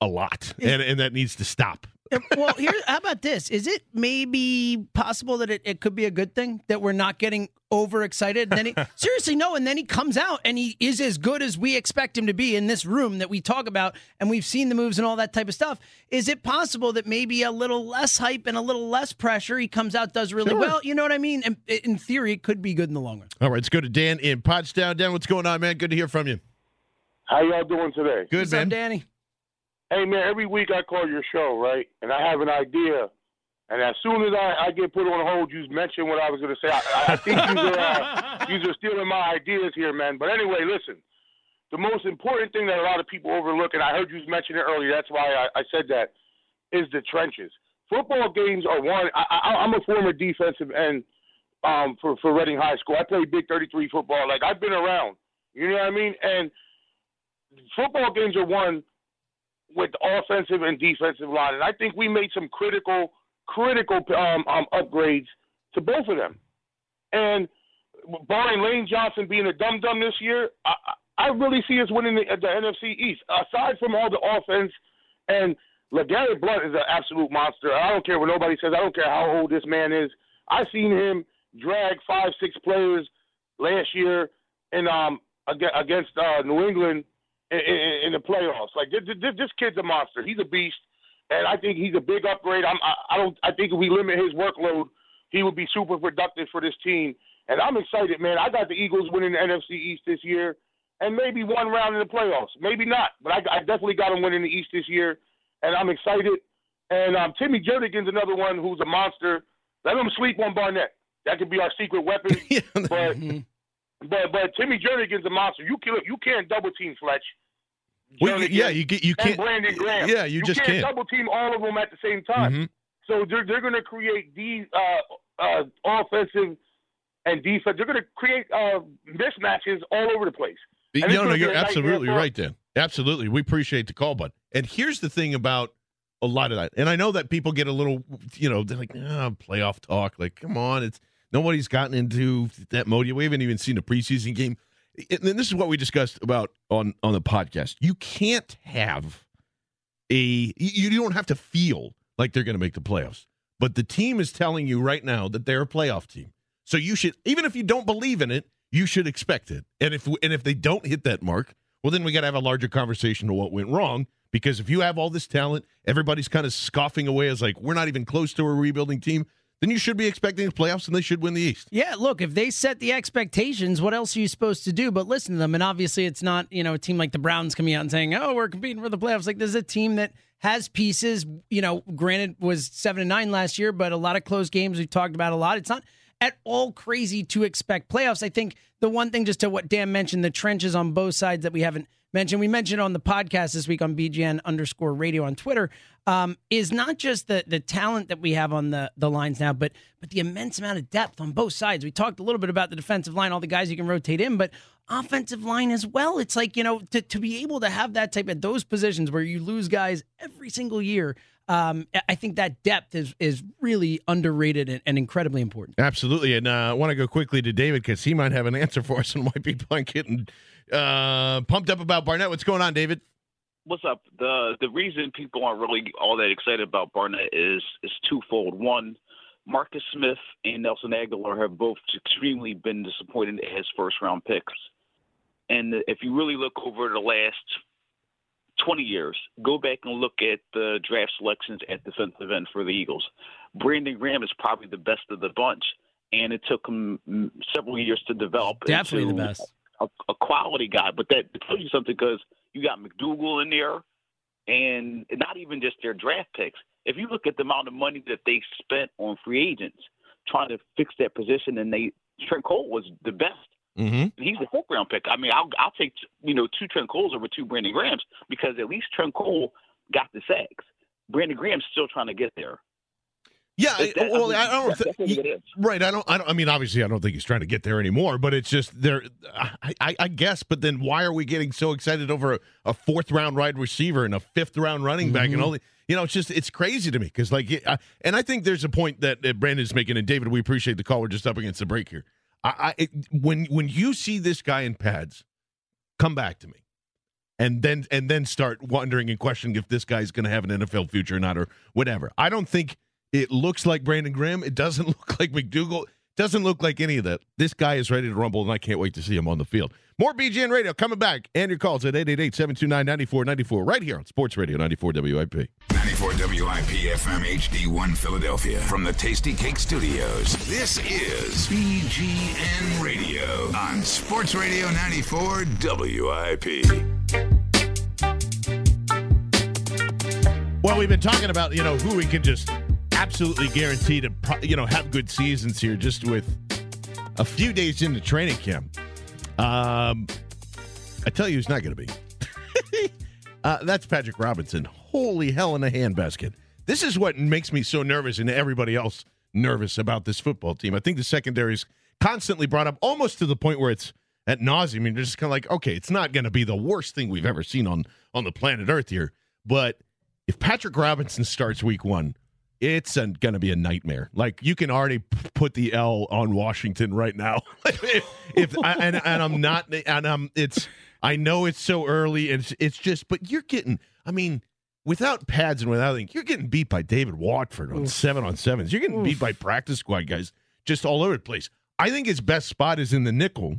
a lot, and and that needs to stop. Well, here, how about this? Is it maybe possible that it, it could be a good thing that we're not getting overexcited? And then he, seriously, no. And then he comes out and he is as good as we expect him to be in this room that we talk about, and we've seen the moves and all that type of stuff. Is it possible that maybe a little less hype and a little less pressure, he comes out, does really Sure. well? You know what I mean? And in theory, it could be good in the long run. All right, let's go to Dan in Pottstown. Dan, what's going on, man? Good to hear from you. How y'all doing today? Good, What's man. up, Danny? Hey man, every week I call your show, right? And I have an idea. And as soon as I, I get put on hold, you mentioned what I was going to say. I, I think you are, uh, yous are stealing my ideas here, man. But anyway, listen. The most important thing that a lot of people overlook, and I heard you mention it earlier, that's why I, I said that, is the trenches. Football games are one. I, I, I'm a former defensive end um, for for Reading High School. I played Big 33 football. Like I've been around. You know what I mean? And football games are won with offensive and defensive line, and I think we made some critical critical um, um, upgrades to both of them. And barring Lane Johnson being a dum dum this year, I, I really see us winning the, the NFC East. Aside from all the offense and LeGarrette Blount is an absolute monster. I don't care what nobody says. I don't care how old this man is. I've seen him drag five, six players last year in um against uh, New England in, in, in the playoffs. Like this, this, this kid's a monster. He's a beast, and I think he's a big upgrade. I'm, I, I don't. I think if we limit his workload, he would be super productive for this team. And I'm excited, man. I got the Eagles winning the NFC East this year, and maybe one round in the playoffs. Maybe not, but I, I definitely got them winning the East this year, and I'm excited. And um, Timmy Jernigan's another one who's a monster. Let him sleep on Barnett. That could be our secret weapon. but but but Timmy Jernigan's a monster. You can you can't double team Fletch. Well, you- yeah, you get- you can't- Brandon Graham. yeah, you just can't, can't. double team all of them at the same time. Mhm. So they're they're going to create these uh, uh, offensive and defense. They're going to create uh, mismatches all over the place. And no, no, you're absolutely right, Dan. Absolutely. We appreciate the call, bud. And here's the thing about a lot of that. And I know that people get a little, you know, they're like, oh, playoff talk. Like, come on. It's nobody's gotten into that mode. yet. We haven't even seen a preseason game. And then this is what we discussed about on on the podcast. You can't have a you you don't have to feel like they're going to make the playoffs. But the team is telling you right now that they're a playoff team. So you should even if you don't believe in it, you should expect it. And if and if they don't hit that mark, well then we got to have a larger conversation of what went wrong because if you have all this talent, everybody's kind of scoffing away as like we're not even close to a rebuilding team, then you should be expecting the playoffs and they should win the East. Yeah, look, if they set the expectations, what else are you supposed to do but listen to them? And obviously, it's not, you know, a team like the Browns coming out and saying, oh, we're competing for the playoffs. Like, this is a team that has pieces, you know, granted, was 7 and 9 last year, but a lot of close games we've talked about a lot. It's not at all crazy to expect playoffs. I think the one thing, just to what Dan mentioned, the trenches on both sides that we haven't mentioned, we mentioned on the podcast this week on BGN underscore radio on Twitter, um, is not just the the talent that we have on the the lines now, but but the immense amount of depth on both sides. We talked a little bit about the defensive line, all the guys you can rotate in, but offensive line as well. It's like you know to to be able to have that type of those positions where you lose guys every single year. Um, I think that depth is is really underrated and, and incredibly important. Absolutely. And uh, I want to go quickly to David because he might have an answer for us and why people aren't getting uh, pumped up about Barnett. What's going on, David? What's up? The the reason people aren't really all that excited about Barnett is is twofold. One, Marcus Smith and Nelson Agholor have both extremely been disappointed as first round picks. And if you really look over the last 20 years, go back and look at the draft selections at defensive end for the Eagles. Brandon Graham is probably the best of the bunch, and it took him several years to develop. Definitely the best. A, a quality guy, but that tells you something because you got McDougle in there, and not even just their draft picks. If you look at the amount of money that they spent on free agents trying to fix that position, and they Trent Cole was the best. Mm-hmm. He's a fourth round pick. I mean, I'll I'll take you know two Trent Coles over two Brandon Grahams because at least Trent Cole got the sacks. Brandon Graham's still trying to get there. Yeah, That- that- well, mean, I don't that's- think that's what it is. right. I don't. I don't. I mean, obviously, I don't think he's trying to get there anymore. But it's just there. I, I, I guess. But then, why are we getting so excited over a, a fourth round wide receiver and a fifth round running back and Mhm. all? the- You know, it's just it's crazy to me because like, I, and I think there's a point that, that Brandon's making. And David, we appreciate the call. We're just up against the break here. I, I it, when when you see this guy in pads, come back to me and then and then start wondering and questioning if this guy's going to have an NFL future or not or whatever. I don't think it looks like Brandon Graham. It doesn't look like McDougle. Doesn't look like any of that. This guy is ready to rumble, and I can't wait to see him on the field. More BGN Radio coming back, and your calls at 888-729-9494 right here on Sports Radio 94 WIP. 94 WIP FM HD1 Philadelphia from the Tastykake Studios. This is BGN Radio on Sports Radio 94 WIP. Well, we've been talking about you know who we can just absolutely guarantee to you know have good seasons here just with a few days into training camp. Um, I tell you, who's not going to be. uh, that's Patrick Robinson. Holy hell in a handbasket! This is what makes me so nervous, and everybody else nervous about this football team. I think the secondary is constantly brought up, almost to the point where it's at nauseum. I mean, you're just kind of like, okay, it's not going to be the worst thing we've ever seen on on the planet Earth here, but if Patrick Robinson starts Week One, it's going to be a nightmare. Like you can already p- put the L on Washington right now. if, if I, and, and I'm not, and I'm, it's, I know it's so early, and it's, it's just, but you're getting, I mean, without pads and without anything, you're getting beat by David Watford on seven on sevens. You're getting beat by practice squad guys just all over the place. I think his best spot is in the nickel,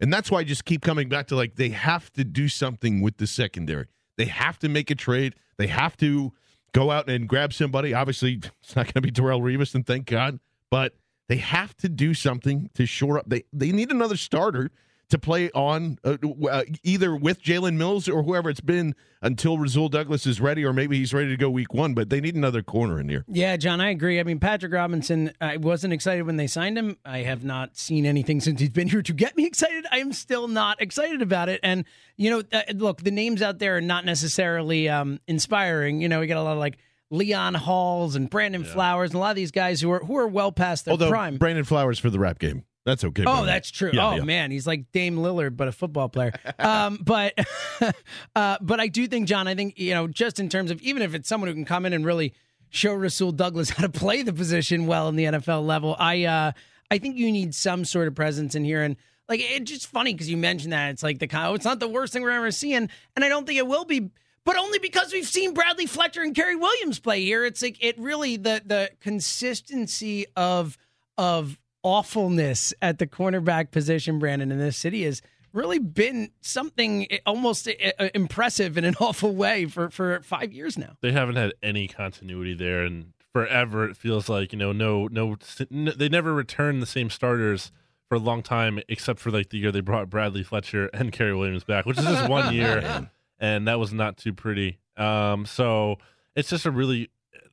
and that's why I just keep coming back to like they have to do something with the secondary. They have to make a trade. They have to go out and grab somebody. Obviously, it's not going to be Darrelle Revis, and thank God, but they have to do something to shore up. They they need another starter to play on uh, uh, either with Jalen Mills or whoever it's been until Rasul Douglas is ready, or maybe he's ready to go week one. But they need another corner in here. Yeah, John, I agree. I mean, Patrick Robinson, I wasn't excited when they signed him. I have not seen anything since he's been here to get me excited. I am still not excited about it. And, you know, uh, look, the names out there are not necessarily um, inspiring. You know, we got a lot of like, Leon Halls and Brandon Flowers and a lot of these guys who are who are well past their Although prime. Brandon Flowers for the rap game, that's okay. Oh, that's true. Yeah, oh yeah. man, he's like Dame Lillard, but a football player. um, but uh, but I do think, John, I think you know, just in terms of even if it's someone who can come in and really show Rasul Douglas how to play the position well in the NFL level, I uh, I think you need some sort of presence in here and. Like it's just funny because you mentioned that it's like the kind. Oh, it's not the worst thing we're ever seeing, and I don't think it will be. But only because we've seen Bradley Fletcher and Cary Williams play here. It's like it really the the consistency of of awfulness at the cornerback position, Brandon, in this city has really been something almost uh, impressive in an awful way for, for five years now. They haven't had any continuity there, and forever it feels like you know no no they never return the same starters for a long time, except for like the year they brought Bradley Fletcher and Cary Williams back, which is just one year, and that was not too pretty. Um, so it's just a really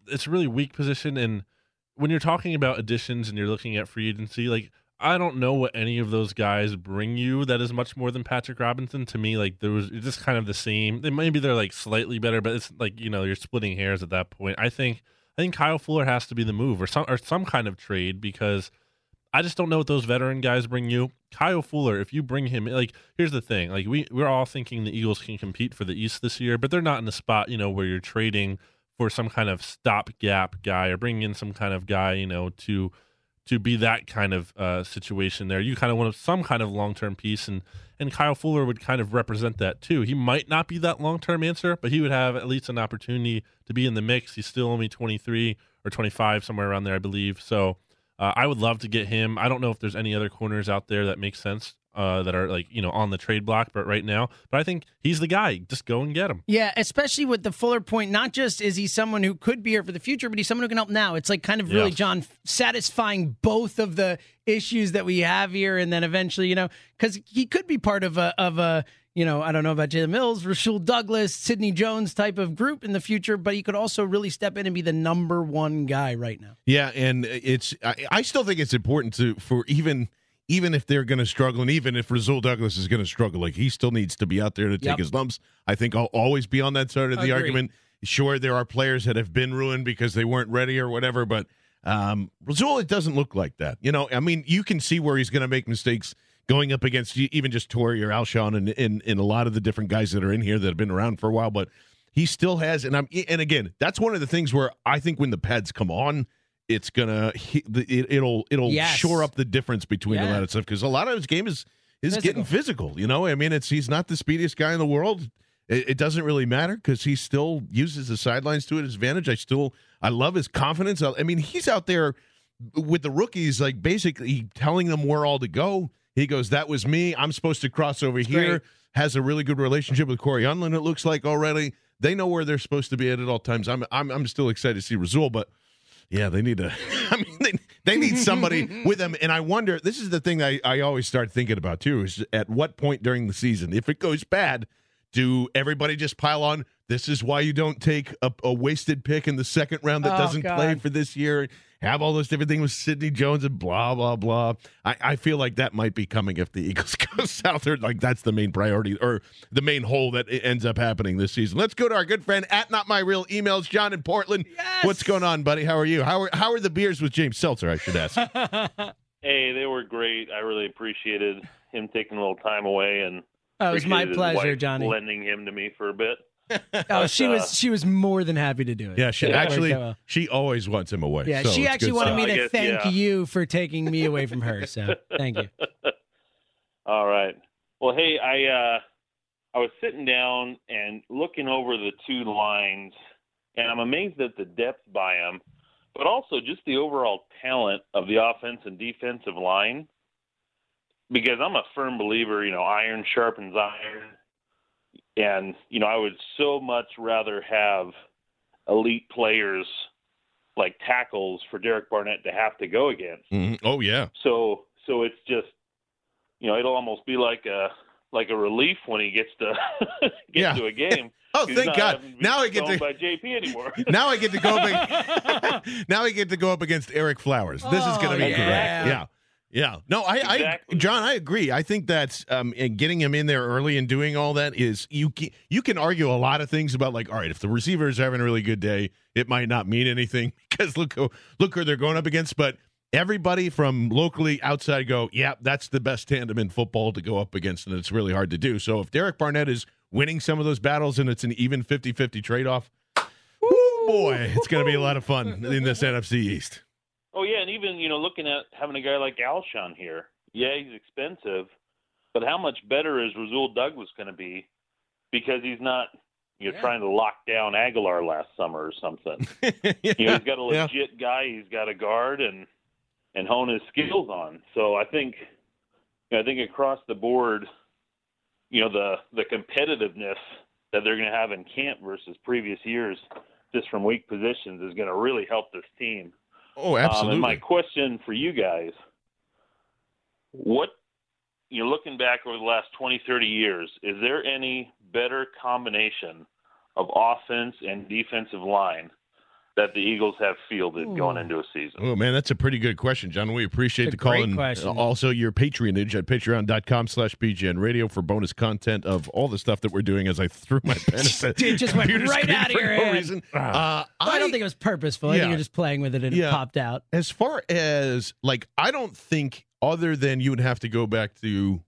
it's a really weak position, and when you're talking about additions and you're looking at free agency, like I don't know what any of those guys bring you that is much more than Patrick Robinson. To me, like there was just kind of the same. They maybe they're like slightly better, but it's like you know you're splitting hairs at that point. I think I think Kyle Fuller has to be the move or some or some kind of trade because I just don't know what those veteran guys bring you. Kyle Fuller, if you bring him, like here's the thing, like we we're all thinking the Eagles can compete for the East this year, but they're not in a spot you know where you're trading for some kind of stopgap guy or bringing in some kind of guy you know to to be that kind of uh, situation there. You kind of want some kind of long term piece, and and Kyle Fuller would kind of represent that too. He might not be that long term answer, but he would have at least an opportunity to be in the mix. He's still only 23 or 25, somewhere around there, I believe. So uh, I would love to get him. I don't know if there's any other corners out there that make sense. Uh, that are like you know on the trade block, but right now, but I think he's the guy. Just go and get him. Yeah, especially with the Fuller point. Not just is he someone who could be here for the future, but he's someone who can help now. It's like kind of really, Yes. John, satisfying both of the issues that we have here, and then eventually, you know, because he could be part of a of a you know, I don't know about Jalen Mills, Rasul Douglas, Sidney Jones type of group in the future, but he could also really step in and be the number one guy right now. Yeah, and it's I, I still think it's important to for even even if they're going to struggle, and even if Rasul Douglas is going to struggle, like he still needs to be out there to take Yep. his lumps. I think I'll always be on that side of the Agreed. argument. Sure, there are players that have been ruined because they weren't ready or whatever, but um, Rasul, it doesn't look like that. You know, I mean, you can see where he's going to make mistakes going up against even just Torrey or Alshon and, and and a lot of the different guys that are in here that have been around for a while, but he still has. And I'm and again, that's one of the things where I think when the pads come on, it's gonna it, it'll it'll Yes. shore up the difference between a lot of stuff because a lot of his game is is Physical. getting physical. You know, I mean, it's he's not the speediest guy in the world. It, it doesn't really matter because he still uses the sidelines to his advantage. I still I love his confidence. I, I mean, he's out there with the rookies, like basically telling them where all to go. He goes, "That was me. I'm supposed to cross over here." great. Has a really good relationship with Cory Undlin. It looks like already. They know where they're supposed to be at at all times. I'm I'm I'm still excited to see Rasul, but yeah, they need to. I mean, they, they need somebody with them. And I wonder. This is the thing I I always start thinking about too. Is at what point during the season, if it goes bad, do everybody just pile on? This is why you don't take a, a wasted pick in the second round that Oh, doesn't play for this year. Have all those different things with Sidney Jones and blah blah blah. I, I feel like that might be coming if the Eagles go south. Or like that's the main priority or the main hole that ends up happening this season. Let's go to our good friend at Not My Real Emails, John in Portland. Yes! What's going on, buddy? How are you? How are how are the beers with James Seltzer? I should ask. Hey, they were great. I really appreciated him taking a little time away and. Oh, it was my pleasure, wife Johnny. Lending him to me for a bit. Oh, But, she uh, was she was more than happy to do it. Yeah, she It worked actually well. she always wants him away. Yeah, so she actually wanted stuff. me to guess, thank yeah. you for taking me away from her. So thank you. All right. Well, hey, I uh, I was sitting down and looking over the two lines, and I'm amazed at the depth by them, but also just the overall talent of the offense and defensive line. Because I'm a firm believer, you know, iron sharpens iron, and you know, I would so much rather have elite players like tackles for Derek Barnett to have to go against. Mhm. Oh yeah. So so it's just you know it'll almost be like a like a relief when he gets to get Yeah. to a game. Oh, He's thank God. having to be Now I get stoned to- by JP anymore. now I get to go. Up, now I get to go up against Ereck Flowers. This is going to Oh, be yeah. great. Yeah, yeah. No, I, Exactly. I, John, I agree. I think that's um, getting him in there early and doing all that is you. Can, you can argue a lot of things about like, all right, if the receiver is having a really good day, it might not mean anything because look who look who they're going up against. But everybody from locally outside go, yeah, that's the best tandem in football to go up against, and it's really hard to do. So if Derek Barnett is winning some of those battles and it's an even 50-50 trade-off, Woo, boy, it's going to be a lot of fun in this NFC East. Oh yeah, and even you know looking at having a guy like Alshon here, yeah, he's expensive, but how much better is Rasul Douglas going to be because he's not you know trying to lock down Agholor last summer or something. You know, he's got a Yeah. legit guy he's got a guard and and hone his skills on. So I think you know, I think across the board, you know, the the competitiveness that they're going to have in camp versus previous years, just from weak positions, is going to really help this team. Oh, Um, absolutely. and my question for you guys, what you're looking back over the last 20, 30 years, is there any better combination of offense and defensive line that the Eagles have fielded going into a season? Oh man, that's a pretty good question, John. We appreciate It's a the call great and question. also your patronage at patreon.com slash BGN radio for bonus content of all the stuff that we're doing as I threw my pen at the It just went right out of for your no hand. reason. Uh, I, don't think it was purposeful. I think you're just playing with it and it popped out. as far as like I don't think other than you would have to go back to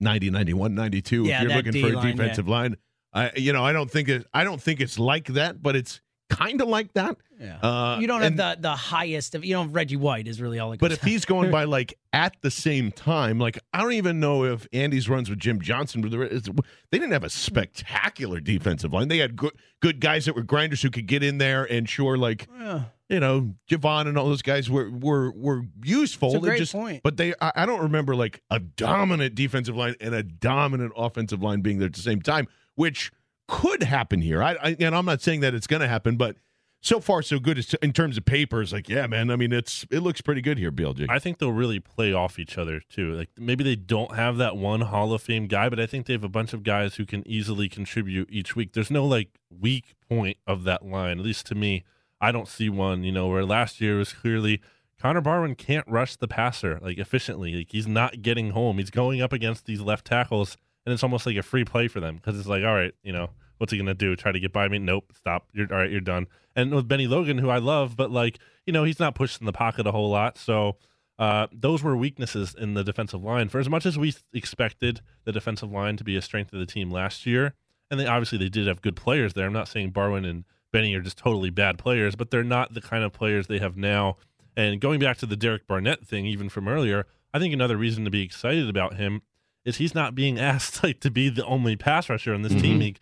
90 91 92 Yeah, if you're that looking for a D-line, yeah. defensive line I you know I don't think it I don't think it's like that but it's kind of like that Yeah. uh, you don't and- have the the highest of you know Reggie White is really all it but if he's going by like at the same time, like I don't even know if Andy's runs with Jim Johnson, were the- they didn't have a spectacular defensive line. They had good good guys that were grinders who could get in there and sure, like Yeah. you know, Jevon and all those guys were were were useful. It's a great just, point. But they, I, I don't remember like a dominant defensive line and a dominant offensive line being there at the same time, which could happen here. I, I and I'm not saying that it's going to happen, but so far so good in terms of papers. Like, yeah, man. I mean, it's it looks pretty good here, BLJ. I think they'll really play off each other too. Like maybe they don't have that one Hall of Fame guy, but I think they have a bunch of guys who can easily contribute each week. There's no like weak point of that line, at least to me. I don't see one, you know, where last year was clearly Connor Barwin can't rush the passer like efficiently. Like he's not getting home. He's going up against these left tackles and it's almost like a free play for them because it's like, all right, you know, what's he gonna do? Try to get by me? Nope, stop. You're all right. You're done. And with Bennie Logan, who I love, but like you know, he's not pushed in the pocket a whole lot. So uh, those were weaknesses in the defensive line. For as much as we expected the defensive line to be a strength of the team last year, and they obviously they did have good players there. I'm not saying Barwin and Bennie are just totally bad players, but they're not the kind of players they have now. And going back to the Derek Barnett thing, even from earlier, I think another reason to be excited about him is he's not being asked like to be the only pass rusher on this team. Mhm. He,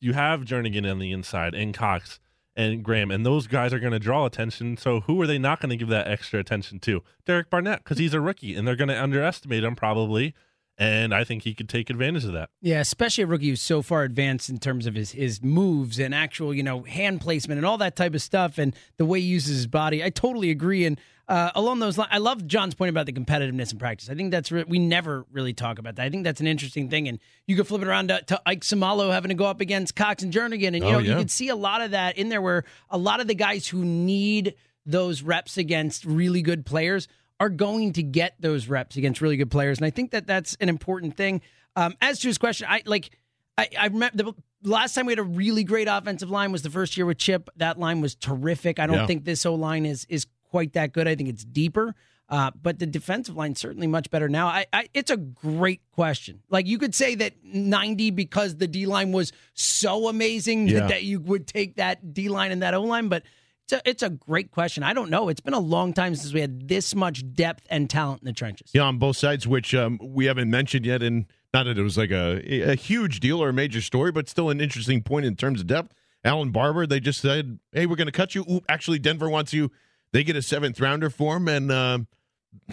you have Jernigan on the inside and Cox and Graham, and those guys are going to draw attention. So who are they not going to give that extra attention to? Derek Barnett, because he's a rookie, and they're going to underestimate him probably. And I think he could take advantage of that. Yeah, especially a rookie who's so far advanced in terms of his his moves and actual, you know, hand placement and all that type of stuff, and the way he uses his body. I totally agree. And uh, along those lines, I love John's point about the competitiveness in practice. I think that's re- we never really talk about that. I think that's an interesting thing, and you could flip it around to, to Ike Seumalo having to go up against Cox and Jernigan, and you Oh, know yeah. you could see a lot of that in there, where a lot of the guys who need those reps against really good players are going to get those reps against really good players, and I think that that's an important thing. Um, as to his question, I like. I, I remember the last time we had a really great offensive line was the first year with Chip. That line was terrific. I don't Yeah. think this O line is is quite that good. I think it's deeper. Uh, but the defensive line certainly much better now. I, I, it's a great question. Like you could say that 90 because the D line was so amazing Yeah. that, that you would take that D line and that O line, but it's a, it's a great question. I don't know. It's been a long time since we had this much depth and talent in the trenches. Yeah, on both sides, which um, we haven't mentioned yet, and not that it was like a a huge deal or a major story, but still an interesting point in terms of depth. Allen Barbre, they just said, "Hey, we're going to cut you." Ooh, actually, Denver wants you. They get a seventh rounder for him, and um,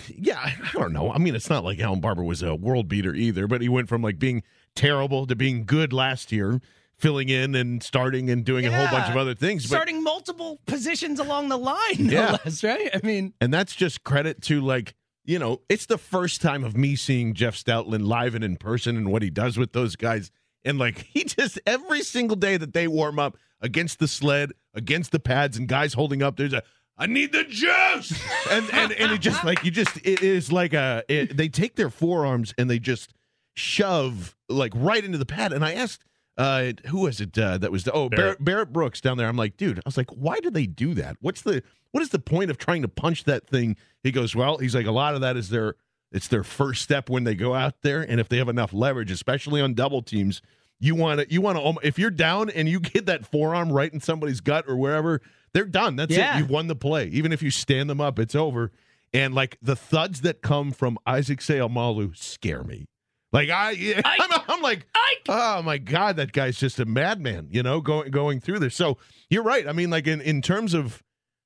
yeah, I don't know. I mean, it's not like Allen Barbre was a world beater either, but he went from like being terrible to being good last year, filling in and starting and doing a whole bunch of other things. But Starting multiple positions along the line, no Yeah. less, right? I mean, and that's just credit to like you know it's the first time of me seeing jeff stoutland live and in person and what he does with those guys and like he just every single day that they warm up against the sled against the pads and guys holding up there's a I need the juice, and and and it just like you just it is like a it, they take their forearms and they just shove like right into the pad. And I asked, uh, who was it uh, that was oh Barrett. Barrett. Barrett Brooks down there. I'm like, dude, I was like, why do they do that? What's the what is the point of trying to punch that thing? He goes, well, he's like, a lot of that is their it's their first step when they go out there, and if they have enough leverage, especially on double teams, you want to you want to if you're down and you get that forearm right in somebody's gut or wherever, they're done. That's Yeah. it. You've won the play. Even if you stand them up, it's over. And like the thuds that come from Isaac Seumalo scare me. Like I, I'm, I'm like, oh my god, that guy's just a madman. You know, going going through this. So you're right. I mean, like in in terms of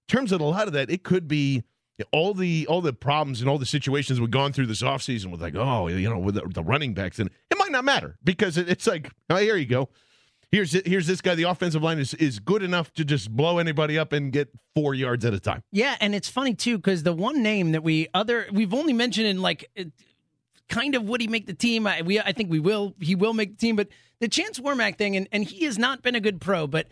terms of a lot of that, it could be all the all the problems and all the situations we've gone through this offseason with like, oh, you know, with the, the running backs, and it might not matter because it, it's like, oh, here you go. Here's here's this guy. The offensive line is is good enough to just blow anybody up and get four yards at a time. Yeah, and it's funny too because the one name that we other we've only mentioned in like kind of would he make the team? I, we I think we will. He will make the team, but the Chance Warmack thing, and and he has not been a good pro, but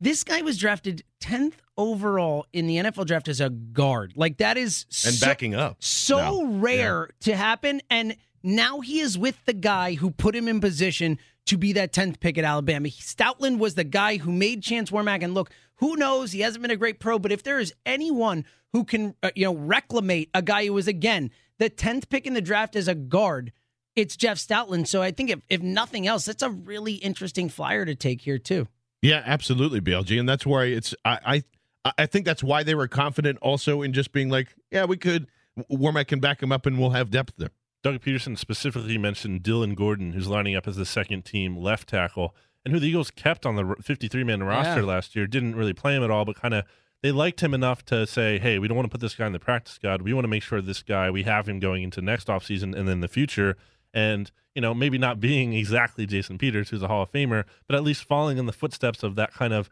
this guy was drafted tenth overall in the NFL draft as a guard. Like that is And so- backing up so rare to happen, and now he is with the guy who put him in position to be that 10th pick at Alabama. Stoutland was the guy who made Chance Warmack. And look, who knows? He hasn't been a great pro, but if there is anyone who can, uh, you know, reclamate a guy who was, again, the 10th pick in the draft as a guard, it's Jeff Stoutland. So I think if, if nothing else, that's a really interesting flyer to take here, too. Yeah, absolutely, BLG, and that's why it's I I I think that's why they were confident also in just being like, yeah, we could Warmack can back him up and we'll have depth there. Doug Pederson specifically mentioned Dillon Gordon, who's lining up as the second team left tackle, and who the Eagles kept on the 53 man roster Yeah. last year. Didn't really play him at all, but kind of they liked him enough to say, hey, we don't want to put this guy in the practice squad. We want to make sure this guy, we have him going into next offseason and then the future. And, you know, maybe not being exactly Jason Peters, who's a Hall of Famer, but at least falling in the footsteps of that kind of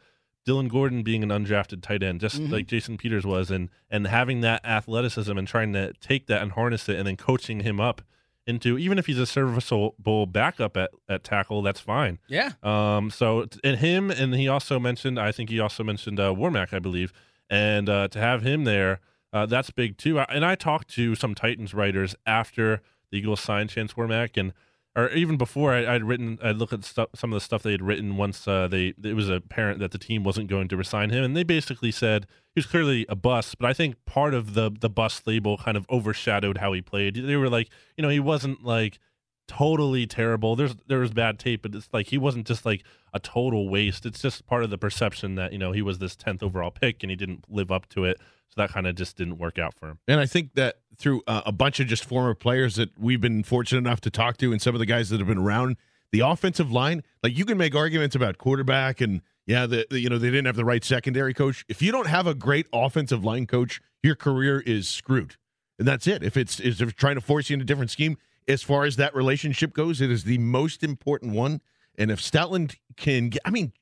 Dillon Gordon being an undrafted tight end, just Mhm. like Jason Peters was, and and having that athleticism and trying to take that and harness it, and then coaching him up into even if he's a serviceable backup at, at tackle, that's fine. Yeah. Um. So and him, and he also mentioned, I think he also mentioned uh, Warmack, I believe, and uh, to have him there, uh, that's big too. And I talked to some Titans writers after the Eagles signed Chance Warmack, and or even before I, I'd written, I'd look at stuff, some of the stuff they had written once uh, they it was apparent that the team wasn't going to resign him, and they basically said he was clearly a bust. But I think part of the the bust label kind of overshadowed how he played. They were like, you know, he wasn't like totally terrible. There's there was bad tape, but it's like he wasn't just like a total waste. It's just part of the perception that you know he was this tenth overall pick and he didn't live up to it. So that kind of just didn't work out for him. And I think that through uh, a bunch of just former players that we've been fortunate enough to talk to, and some of the guys that have been around the offensive line, like you can make arguments about quarterback and yeah, the, the- you know they didn't have the right secondary coach. If you don't have a great offensive line coach, your career is screwed, and that's it. If it's is if trying to force you into a different scheme, as far as that relationship goes, it is the most important one. And if Stoutland can, get, I mean,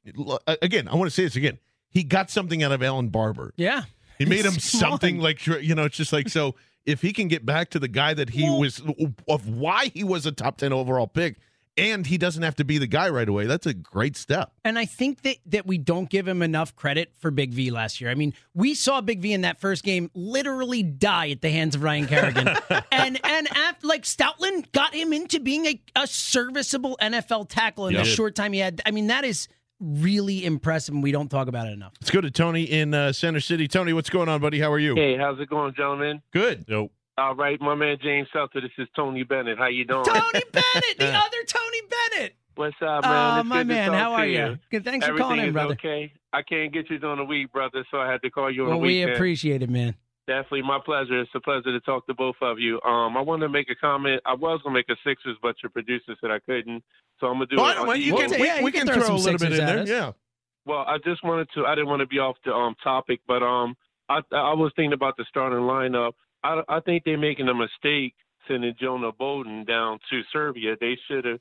again, I want to say this again. He got something out of Allen Barbre. Yeah. He made him something like you know, it's just like so. If he can get back to the guy that he was of why he was a top ten overall pick, and he doesn't have to be the guy right away, that's a great step. And I think that that we don't give him enough credit for Big V last year. I mean, we saw Big V in that first game literally die at the hands of Ryan Kerrigan, and and after, like Stoutland got him into being a, a serviceable NFL tackle in Yeah. the short time he had. I mean, that is really impressive, and we don't talk about it enough. Let's go to Tony in uh, Center City. Tony, what's going on, buddy? How are you? Hey, how's it going, gentlemen? Good. Yo. All right, my man James Seltzer. This is Tony Bennett. How you doing? Tony Bennett, the other Tony Bennett. What's up, man? Oh, It's my man, how are you? you? Good, thanks for Everything calling in, is brother. Okay. I can't get you during the week, brother, so I had to call you on Well, the we appreciate it, man. Definitely my pleasure. It's a pleasure to talk to both of you. Um, I wanted to make a comment. I was gonna make a Sixers, but your producer said I couldn't, so I'm gonna do I it. don't on mind. You can- we- Yeah, we can can throw throw a some little bit Sixers in there, us. yeah. Well, I just wanted to. I didn't want to be off the um topic, but um, I I was thinking about the starting lineup. I I think they're making a mistake sending Jonah Bolden down to Serbia. They should have.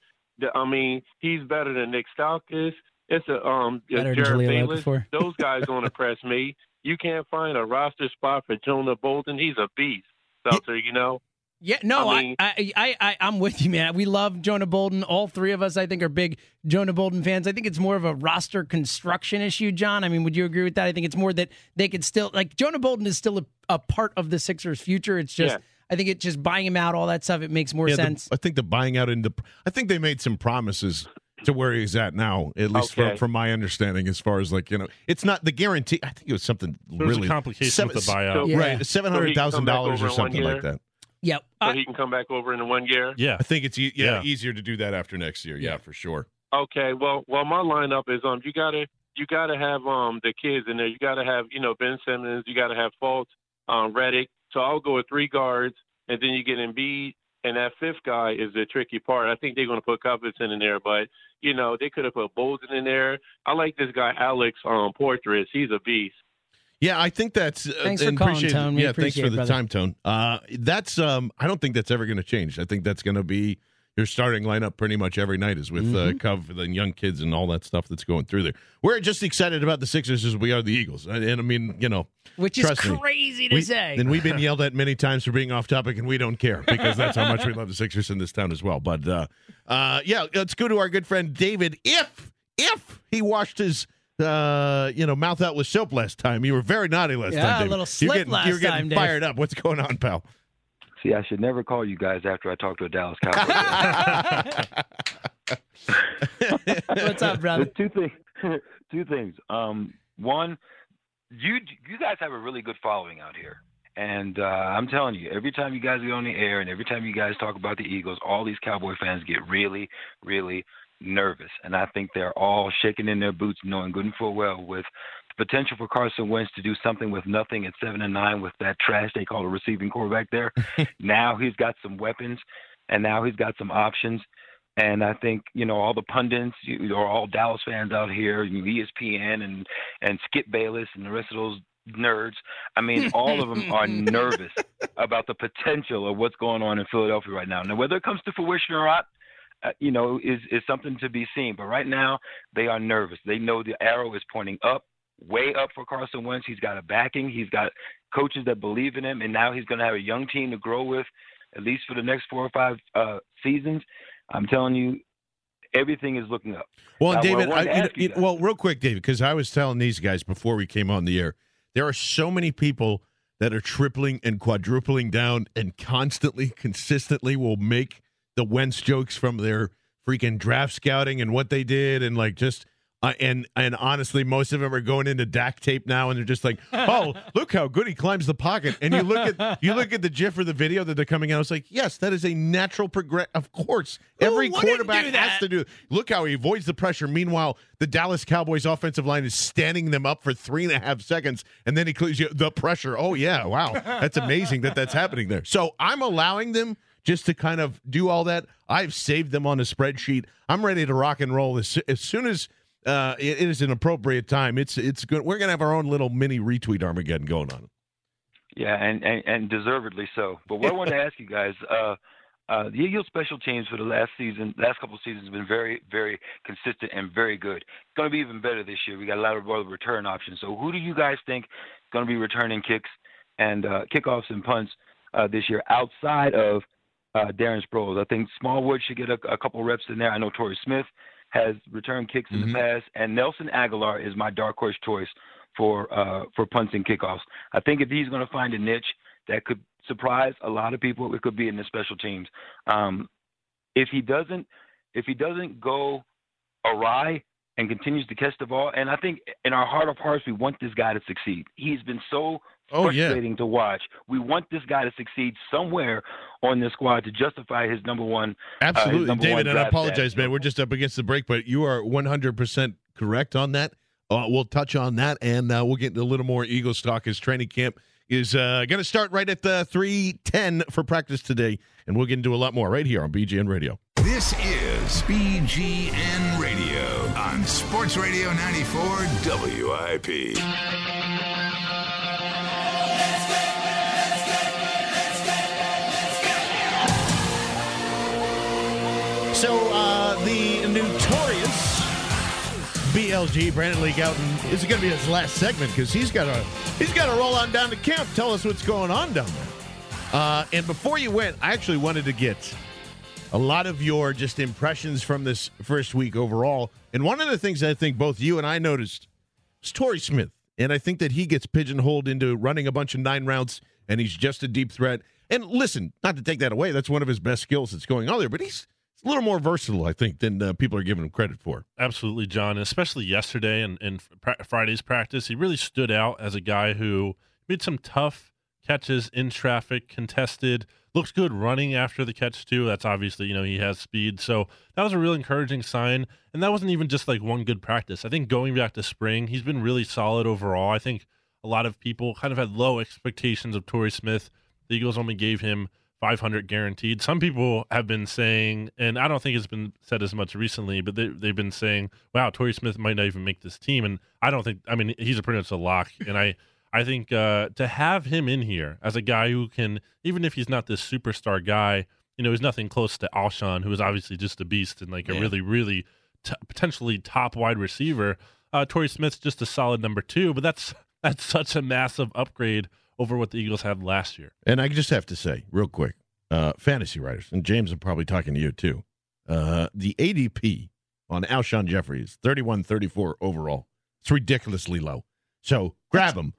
I mean, he's better than Nik Stauskas. It's a um Jerryd Bayless. Those guys don't impress me. You can't find a roster spot for Jonah Bolden. He's a beast, Seltzer. You know. Yeah, no, I I, mean- I, I, I, I'm with you, man. We love Jonah Bolden. All three of us, I think, are big Jonah Bolden fans. I think it's more of a roster construction issue, John. I mean, would you agree with that? I think it's more that they could still like Jonah Bolden is still a, a part of the Sixers' future. It's just, Yeah. I think it just buying him out, all that stuff. It makes more Yeah, the- sense. I think the buying out in the. I think they made some promises to where he's at now, at least from, Okay. from my understanding, as far as like you know, it's not the guarantee. I think it was something There was really complicated with the buyout. so- Yeah. right? Seven hundred thousand dollars or he can come back something like that. Yeah, So he can come back over in one year. Yeah, I think it's e- yeah, Yeah. easier to do that after next year. Yeah, for sure. Okay, well, well, my lineup is um, you gotta you gotta have um the kids in there. You gotta have you know Ben Simmons. You gotta have Fultz, um, Redick. So I'll go with three guards, and then you get Embiid, and that fifth guy is the tricky part. I think they're gonna put Covington in there, but you know they could have put Bolden in there. I like this guy Alex um Poythress. He's a beast. Yeah, I think that's. Uh, Thanks for calling, appreciate- Tone. We Yeah, thanks for the brother. time, Tone. Uh, that's. Um, I don't think that's ever going to change. I think that's going to be your starting lineup pretty much every night is with uh, Mm-hmm. Cov and young kids and all that stuff that's going through there. We're just excited about the Sixers as we are the Eagles, and, and I mean, you know, Which is trust me, crazy to we- say. And we've been yelled at many times for being off topic, and we don't care because that's how much we love the Sixers in this town as well. But uh, uh, yeah, let's go to our good friend David. If if he washed his uh, you know mouth out with soap last time, you were very naughty last Yeah, time. a David. little you're slip getting, last you're getting time, Dave. fired up. What's going on, pal? See, I should never call you guys after I talk to a Dallas Cowboy. What's up, brother? There's two things. two things. Um, one, you you guys have a really good following out here, and uh, I'm telling you, every time you guys get on the air and every time you guys talk about the Eagles, all these Cowboy fans get really, really nervous, and I think they're all shaking in their boots, knowing good and full well with the potential for Carson Wentz to do something with nothing at seven and nine with that trash they call a receiving quarterback there. now he's got some weapons, and now he's got some options. And I think you know all the pundits, you, or all Dallas fans out here, ESPN and and Skip Bayless and the rest of those nerds. I mean, all of them are nervous about the potential of what's going on in Philadelphia right now. Now, whether it comes to fruition or not, you know, is is something to be seen. But right now, they are nervous. They know the arrow is pointing up, way up for Carson Wentz. He's got a backing. He's got coaches that believe in him, and now he's going to have a young team to grow with, at least for the next four or five uh, seasons. I'm telling you, everything is looking up. Well, Now, I David, I, you you know- well, real quick, David, because I was telling these guys before we came on the air, there are so many people that are tripling and quadrupling down and constantly, consistently will make the Wentz jokes from their freaking draft scouting and what they did, and like just. Uh, and and honestly, most of them are going into Dak tape now, and they're just like, "Oh, look how good he climbs the pocket." And you look at you look at the GIF or the video that they're coming out. It's like, yes, that is a natural progress. Of course, every quarterback has to do. Look how he avoids the pressure. Meanwhile, the Dallas Cowboys offensive line is standing them up for three and a half seconds, and then he clears you the pressure. Oh yeah, wow, that's amazing that that's happening there. So I'm allowing them just to kind of do all that. I've saved them on a spreadsheet. I'm ready to rock and roll as, as soon as. Uh, it, it is an appropriate time. It's it's good. We're gonna have our own little mini retweet Armageddon going on. Yeah, and, and, and deservedly so. But what I wanted to ask you guys, uh, uh, the Eagles special teams for the last season, last couple of seasons, have been very, very consistent and very good. It's going to be even better this year. We got a lot of return options. So who do you guys think is going to be returning kicks and uh, kickoffs and punts uh, this year outside of uh, Darren Sproles? I think Smallwood should get a, a couple reps in there. I know Torrey Smith has returned kicks in the past, and Nelson Agholor is my dark horse choice for uh, for punts and kickoffs. I think if he's going to find a niche that could surprise a lot of people, it could be in the special teams. Um, if he doesn't, if he doesn't go awry, and continues to catch the ball. And I think in our heart of hearts, we want this guy to succeed. He's been so Oh, yeah. frustrating to watch. We want this guy to succeed somewhere on this squad to justify his number one. uh, Absolutely, number David. one And I apologize, status. man. We're just up against the break, but you are 100% correct on that. Uh, we'll touch on that, and uh, we'll get into a little more Eagles talk as training camp is uh, going to start right at the 310 for practice today, and we'll get into a lot more right here on BGN Radio. This is BGN Radio on Sports Radio 94 WIP. So uh, the notorious BLG Brandon Lee Gowton is going to be his last segment because he's got to he's got to roll on down to camp. Tell us what's going on down there. Uh, and before you went, I actually wanted to get a lot of your just impressions from this first week overall. And one of the things I think both you and I noticed was Torrey Smith, and I think that he gets pigeonholed into running a bunch of nine rounds, and he's just a deep threat. And listen, not to take that away, that's one of his best skills that's going on there, but he's a little more versatile, I think, than uh, people are giving him credit for. Absolutely, John. Especially yesterday and, Friday's practice, he really stood out as a guy who made some tough catches in traffic, contested. Looks good running after the catch too. That's obviously you know he has speed, so that was a real encouraging sign. And that wasn't even just like one good practice. I think going back to spring, he's been really solid overall. I think a lot of people kind of had low expectations of Torrey Smith. The Eagles only gave him 500 guaranteed. Some people have been saying, and I don't think it's been said as much recently, but they, they've been saying, "Wow, Torrey Smith might not even make this team." And I don't think. I mean, he's a pretty much a lock, and I. I think uh, to have him in here as a guy who can, even if he's not this superstar guy, you know, he's nothing close to Alshon, who is obviously just a beast and like a really, really t- potentially top wide receiver. Uh, Torrey Smith's just a solid number two, but that's that's such a massive upgrade over what the Eagles had last year. And I just have to say, real quick, uh, fantasy writers, and James, I'm probably talking to you too. Uh, the ADP on Alshon Jeffery is 31 34 overall. It's ridiculously low. So grab him.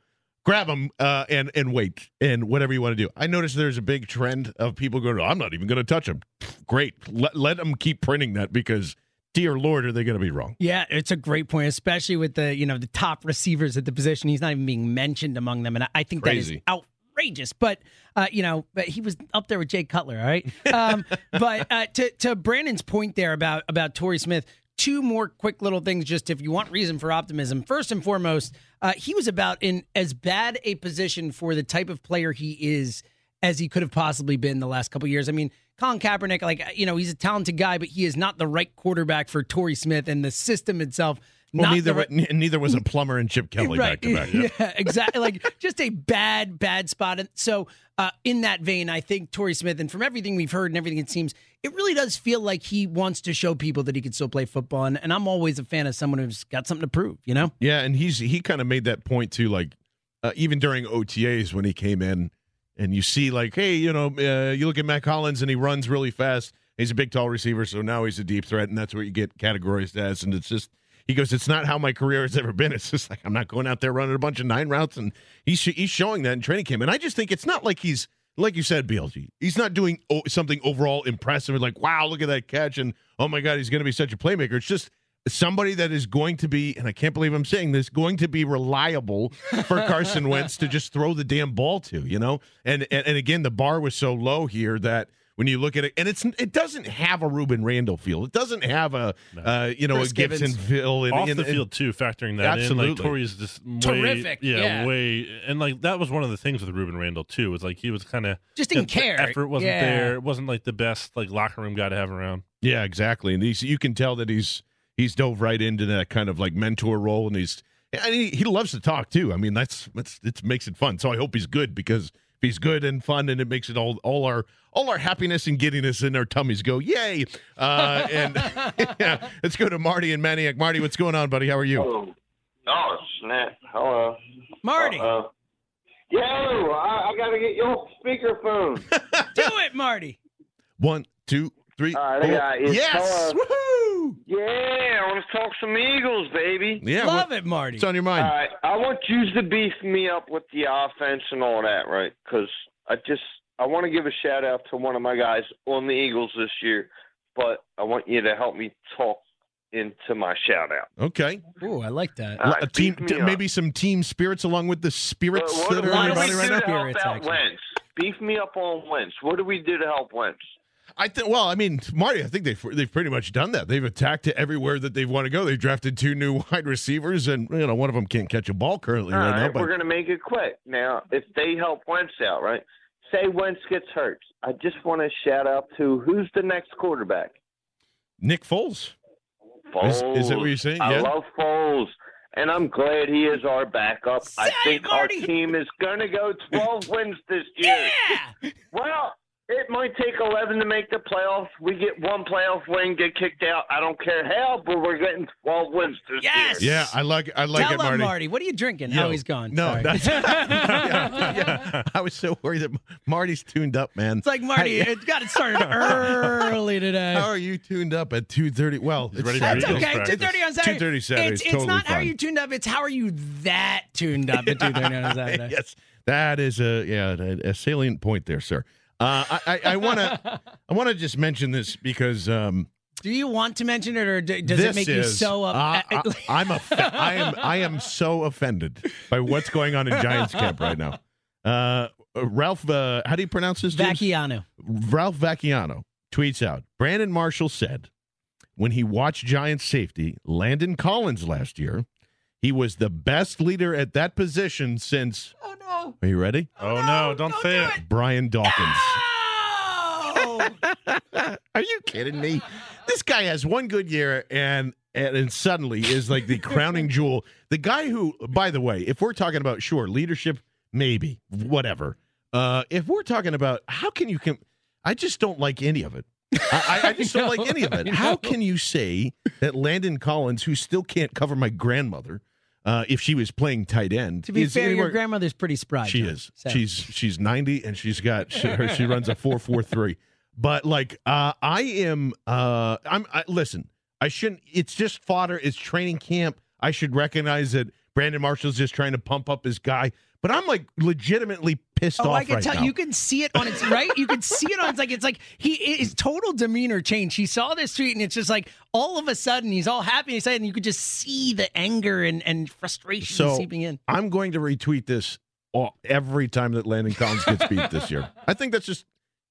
Grab him uh, and and wait and whatever you want to do. I noticed there's a big trend of people going. I'm not even going to touch him. Great, let let them keep printing that because, dear Lord, are they going to be wrong? Yeah, it's a great point, especially with the you know the top receivers at the position. He's not even being mentioned among them, and I, think Crazy. that is outrageous. But uh, you know, but he was up there with Jay Cutler, all right. Um, but uh, to to Brandon's point there about about Torrey Smith, two more quick little things, just if you want reason for optimism. First and foremost, uh, he was about in as bad a position for the type of player he is as he could have possibly been the last couple years. I mean, Colin Kaepernick, like you know, he's a talented guy, but he is not the right quarterback for Torrey Smith and the system itself. Well, not neither the right- neither was a plumber and Chip Kelly back to back. yeah, exactly. Like just a bad, bad spot. And so, uh, in that vein, I think Torrey Smith, and from everything we've heard and everything it seems, it really does feel like he wants to show people that he can still play football. And, and I'm always a fan of someone who's got something to prove. You know? Yeah, and he's he kind of made that point too, like uh, even during OTAs when he came in, and you see like, hey, you know, uh, you look at Mack Hollins and he runs really fast. He's a big, tall receiver, so now he's a deep threat, and that's what you get categorized as. And it's just he goes, it's not how my career has ever been. It's just like I'm not going out there running a bunch of nine routes, and he's he's showing that in training camp. And I just think it's not like he's like you said, BLG. He's not doing something overall impressive, like wow, look at that catch, and oh my god, he's going to be such a playmaker. It's just somebody that is going to be, and I can't believe I'm saying this, going to be reliable for Carson Wentz to just throw the damn ball to, you know? And, and and again, the bar was so low here that when you look at it, and it's it doesn't have a Rueben Randle feel. It doesn't have a uh, you know Chris a Gibbons. Gibson feel and, off and- the and- field too, factoring that in. Absolutely. Like Torrey's just way, Terrific, Yeah, yeah. way, and like that was one of the things with Rueben Randle too. Was like he was kind of Just didn't care. Effort wasn't Yeah. there. It wasn't like the best like locker room guy to have around. Yeah, exactly. And these you can tell that he's he's dove right into that kind of like mentor role, and he's and he, he loves to talk too. I mean, that's that's it makes it fun. So I hope he's good because if he's good and fun, and it makes it all all our all our happiness and giddiness in our tummies go yay. Uh, and yeah, let's go to Marty and Maniac. Marty, what's going on, buddy? How are you? Oh snap! Hello, Marty. Uh, yo, I, I gotta get your speakerphone. Do it, Marty. One, two, three. All right, I four. got it. yes. Hello. Yeah, I want to talk some Eagles, baby. Yeah, Love what- it, Marty. What's on your mind? All right, I want you to beef me up with the offense and all that, right? Because I just I want to give a shout out to one of my guys on the Eagles this year, but I want you to help me talk into my shout out. Okay. Ooh, I like that. All right, a team, t- maybe some team spirits along with the spirits What, that are what in do your we body do right to now. help out Beef me up on Wentz. What do we do to help Wentz? I think. Well, I mean, Marty. I think they've they've pretty much done that. They've attacked it everywhere that they've want to go. They've drafted two new wide receivers, and you know one of them can't catch a ball currently All right, right, now. But we're going to make it quick. Now, if they help Wentz out, right? Say Wentz gets hurt. I just want to shout out to who's the next quarterback? Nick Foles. Foles. Is, is that what you're saying? I yeah. love Foles, and I'm glad he is our backup. I think our team is going to go 12 wins this year. Yeah. Well, it might take 11 to make the playoffs. We get one playoff win, get kicked out. I don't care how, but we're getting 12 wins this Yes. year. yeah, I like I like Tell it, Marty. him, Marty. What are you drinking? Yo, oh, he's gone. No, Sorry. that's yeah, yeah. I was so worried that Marty's tuned up, man. It's like Marty. Hey, It got it started early today. How are you tuned up at two thirty? Well, it's ready for That's okay. Two thirty on Saturday. Two thirty Saturday. It's, it's totally not how are you tuned up. It's how are you that tuned up at two thirty on Saturday. yes, that is a yeah a, a salient point there, sir. Uh, I I want to I want to just mention this because um, Do you want to mention it, or d- does this it make you is- so up? uh, I, am offe- I am I am so offended by what's going on in Giants camp right now. Uh, Ralph, uh, how do you pronounce this? James? Vacchiano. Ralph Vacchiano tweets out Brandon Marshall said when he watched Giants safety Landon Collins last year, he was the best leader at that position since. Oh no! Are you ready? Oh, no, don't, say it. Brian Dawkins. Are you kidding me? This guy has one good year and and, and suddenly is like the crowning jewel. The guy who, by the way, if we're talking about sure leadership, maybe whatever. Uh, if we're talking about how can you com- I just don't like any of it. I, I- I just don't like any of it. How can you say that Landon Collins, who still can't cover my grandmother, uh, if she was playing tight end, To be is fair, anywhere- your grandmother's pretty spry. she John. is. So- She's she's ninety and she's got she, her, she runs a four four three. But like uh, I am, uh, I'm. I, listen, I shouldn't. It's just fodder. It's training camp. I should recognize that Brandon Marshall's just trying to pump up his guy. But I'm like legitimately pissed Oh, off I can right tell. now. You can see it on its right. You can see it on. It's like it's like he his total demeanor changed. He saw this tweet, and it's just like all of a sudden he's all happy. He's saying you could just see the anger and and frustration so seeping in. I'm going to retweet this all, every time that Landon Collins gets beat this year. I think that's just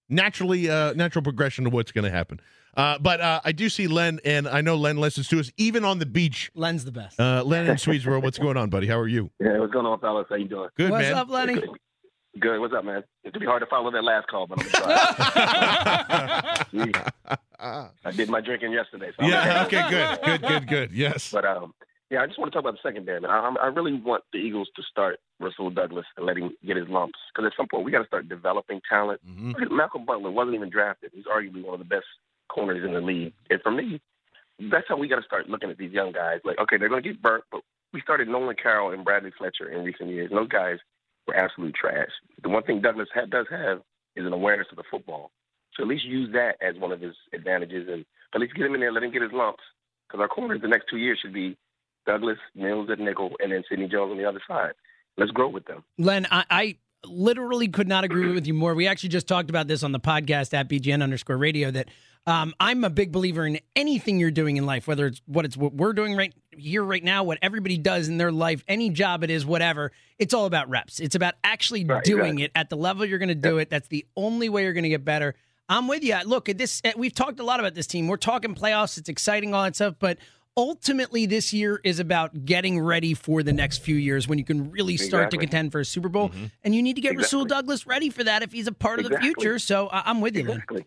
naturally uh, natural progression of what's going to happen. Uh, but uh, I do see Len, and I know Len listens to us even on the beach. Len's the best. Uh, Len in Swedesboro, what's going on, buddy? How are you? Yeah, what's going on, fellas? How you doing? Good, What's man. up, Lenny? Good. Good. What's up, man? It's gonna be hard to follow that last call, but I'm gonna try. I did my drinking yesterday. So Yeah. okay. Okay. Good. Good. Good. Good. Yes. But um, yeah, I just want to talk about the secondary, man. I, I really want the Eagles to start Rasul Douglas and let him get his lumps because at some point we got to start developing talent. Mm-hmm. Malcolm Butler wasn't even drafted. He's arguably one of the best corners in the league. And for me, that's how we got to start looking at these young guys. Like, okay, they're going to get burnt, but we started Nolan Carroll and Bradley Fletcher in recent years. And those guys were absolute trash. The one thing Douglas ha- does have is an awareness of the football. So at least use that as one of his advantages, and at least get him in there, let him get his lumps. Because our corners the next two years should be Douglas, Mills at nickel, and then Sidney Jones on the other side. Let's grow with them. Len, I, I literally could not agree with you more. We actually just talked about this on the podcast at BGN underscore radio that um, I'm a big believer in anything you're doing in life, whether it's what it's what we're doing right here, right now, what everybody does in their life, any job it is, whatever. It's all about reps. It's about actually Right, doing exactly. it at the level you're going to do it. That's the only way you're going to get better. I'm with you. Look at this. We've talked a lot about this team. We're talking playoffs. It's exciting, all that stuff, but ultimately this year is about getting ready for the next few years when you can really start to contend for a Super Bowl. And you need to get Exactly. Rasul Douglas ready for that if he's a part of the future. So I'm with you. Exactly.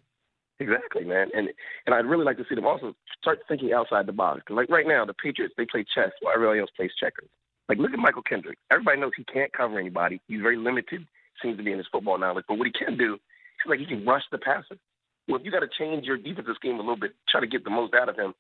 Exactly, man. And and I'd really like to see them also start thinking outside the box. Like right now, the Patriots they play chess while everybody else plays checkers. Like look at Mychal Kendrick. Everybody knows he can't cover anybody. He's very limited. Seems to be in his football knowledge. But what he can do, he's like he can rush the passer. Well, if you got to change your defensive scheme a little bit, try to get the most out of him.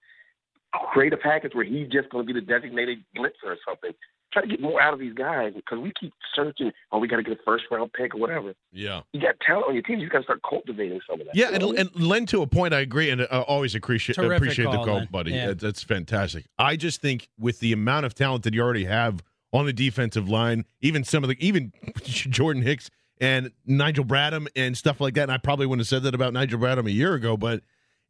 Create a package where he's just going to be the designated blitzer or something. Try to get more out of these guys because we keep searching. Oh, we got to get a first round pick or whatever. Yeah. You got talent on your team. You got to start cultivating some of that. Yeah, You and, know? and Len to a point, I agree, and uh, always appreciate Terrific appreciate the call, call, Len. buddy. Yeah. That- That's fantastic. I just think with the amount of talent that you already have on the defensive line, even some of the even Jordan Hicks and Nigel Bradham and stuff like that. And I probably wouldn't have said that about Nigel Bradham a year ago, but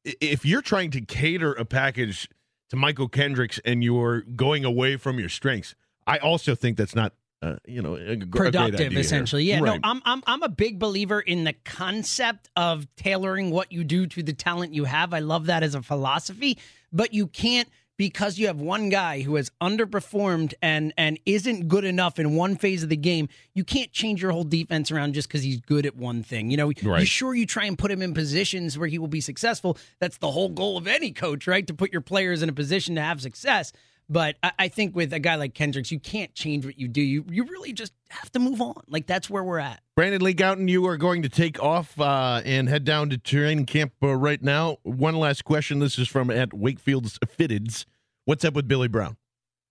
if you're trying to cater a package to Mychal Kendricks and you're going away from your strengths. I also think that's not, uh, you know, a, a productive essentially here. yeah Right. no I'm, I'm i'm a big believer in the concept of tailoring what you do to the talent you have i love that as a philosophy but you can't because you have one guy who has underperformed and and isn't good enough in one phase of the game you can't change your whole defense around just because he's good at one thing you know you Right. sure you try and put him in positions where he will be successful that's the whole goal of any coach right to put your players in a position to have success but I, I think with a guy like Kendricks, you can't change what you do. You you really just have to move on. Like that's where we're at. Brandon Lee Gowton, you are going to take off uh, and head down to training camp uh, right now. One last question. This is from at Wakefield's Fitteds. What's up with Billy Brown?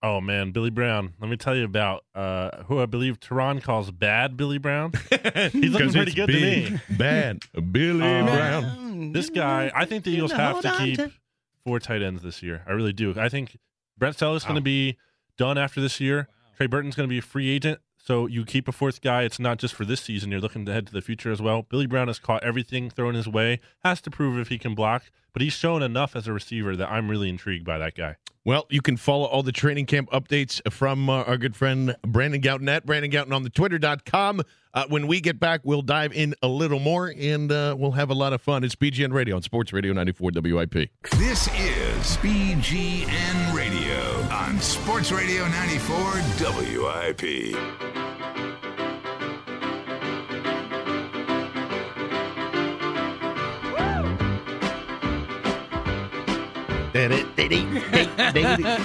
Oh man, Billy Brown. Let me tell you about uh, who I believe Tehran calls bad Billy Brown. He's looking 'Cause pretty good big, to me. Bad Billy Uh, Brown. This guy, I think the Eagles have to keep to- four tight ends this year. I really do. I think Brent Celek's going to be done after this year. Trey Burton's going to be a free agent. So you keep a fourth guy. It's not just for this season. You're looking to head to the future as well. Billy Brown has caught everything thrown his way. Has to prove if he can block, but he's shown enough as a receiver that I'm really intrigued by that guy. Well, you can follow all the training camp updates from uh, our good friend Brandon Gowton at Brandon Gowton on the twitter.com. Uh, when we get back, we'll dive in a little more and uh, we'll have a lot of fun. It's BGN Radio on Sports Radio 94 WIP. This is BGN Radio on Sports Radio 94 WIP.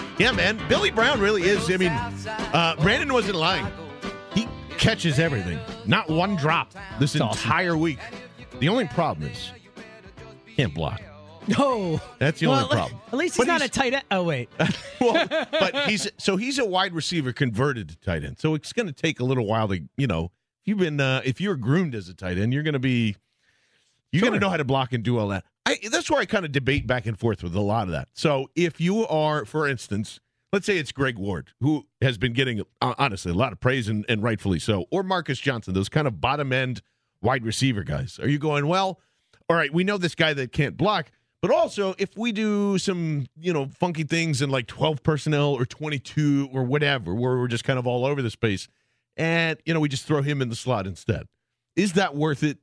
yeah, man. Billy Brown really is. I mean, uh, Brandon wasn't lying. He catches everything, not one drop this entire week. The only problem is can't block. No, That's the Well, only problem. At least he's But not he's- a tight end. Oh wait, well, but he's so he's a wide receiver converted to tight end. So it's going to take a little while to you know. If you've been uh, if you're groomed as a tight end, you're going to be you're going to know how to block and do all that. I, that's where I kind of debate back and forth with a lot of that. So if you are, for instance, let's say it's Greg Ward, who has been getting uh, honestly a lot of praise and, and rightfully so, or Marcus Johnson, those kind of bottom end wide receiver guys. Are you going well? All right, we know this guy that can't block. But also, if we do some, you know, funky things in like 12 personnel or 22 or whatever, where we're just kind of all over the space, and, you know, we just throw him in the slot instead, is that worth it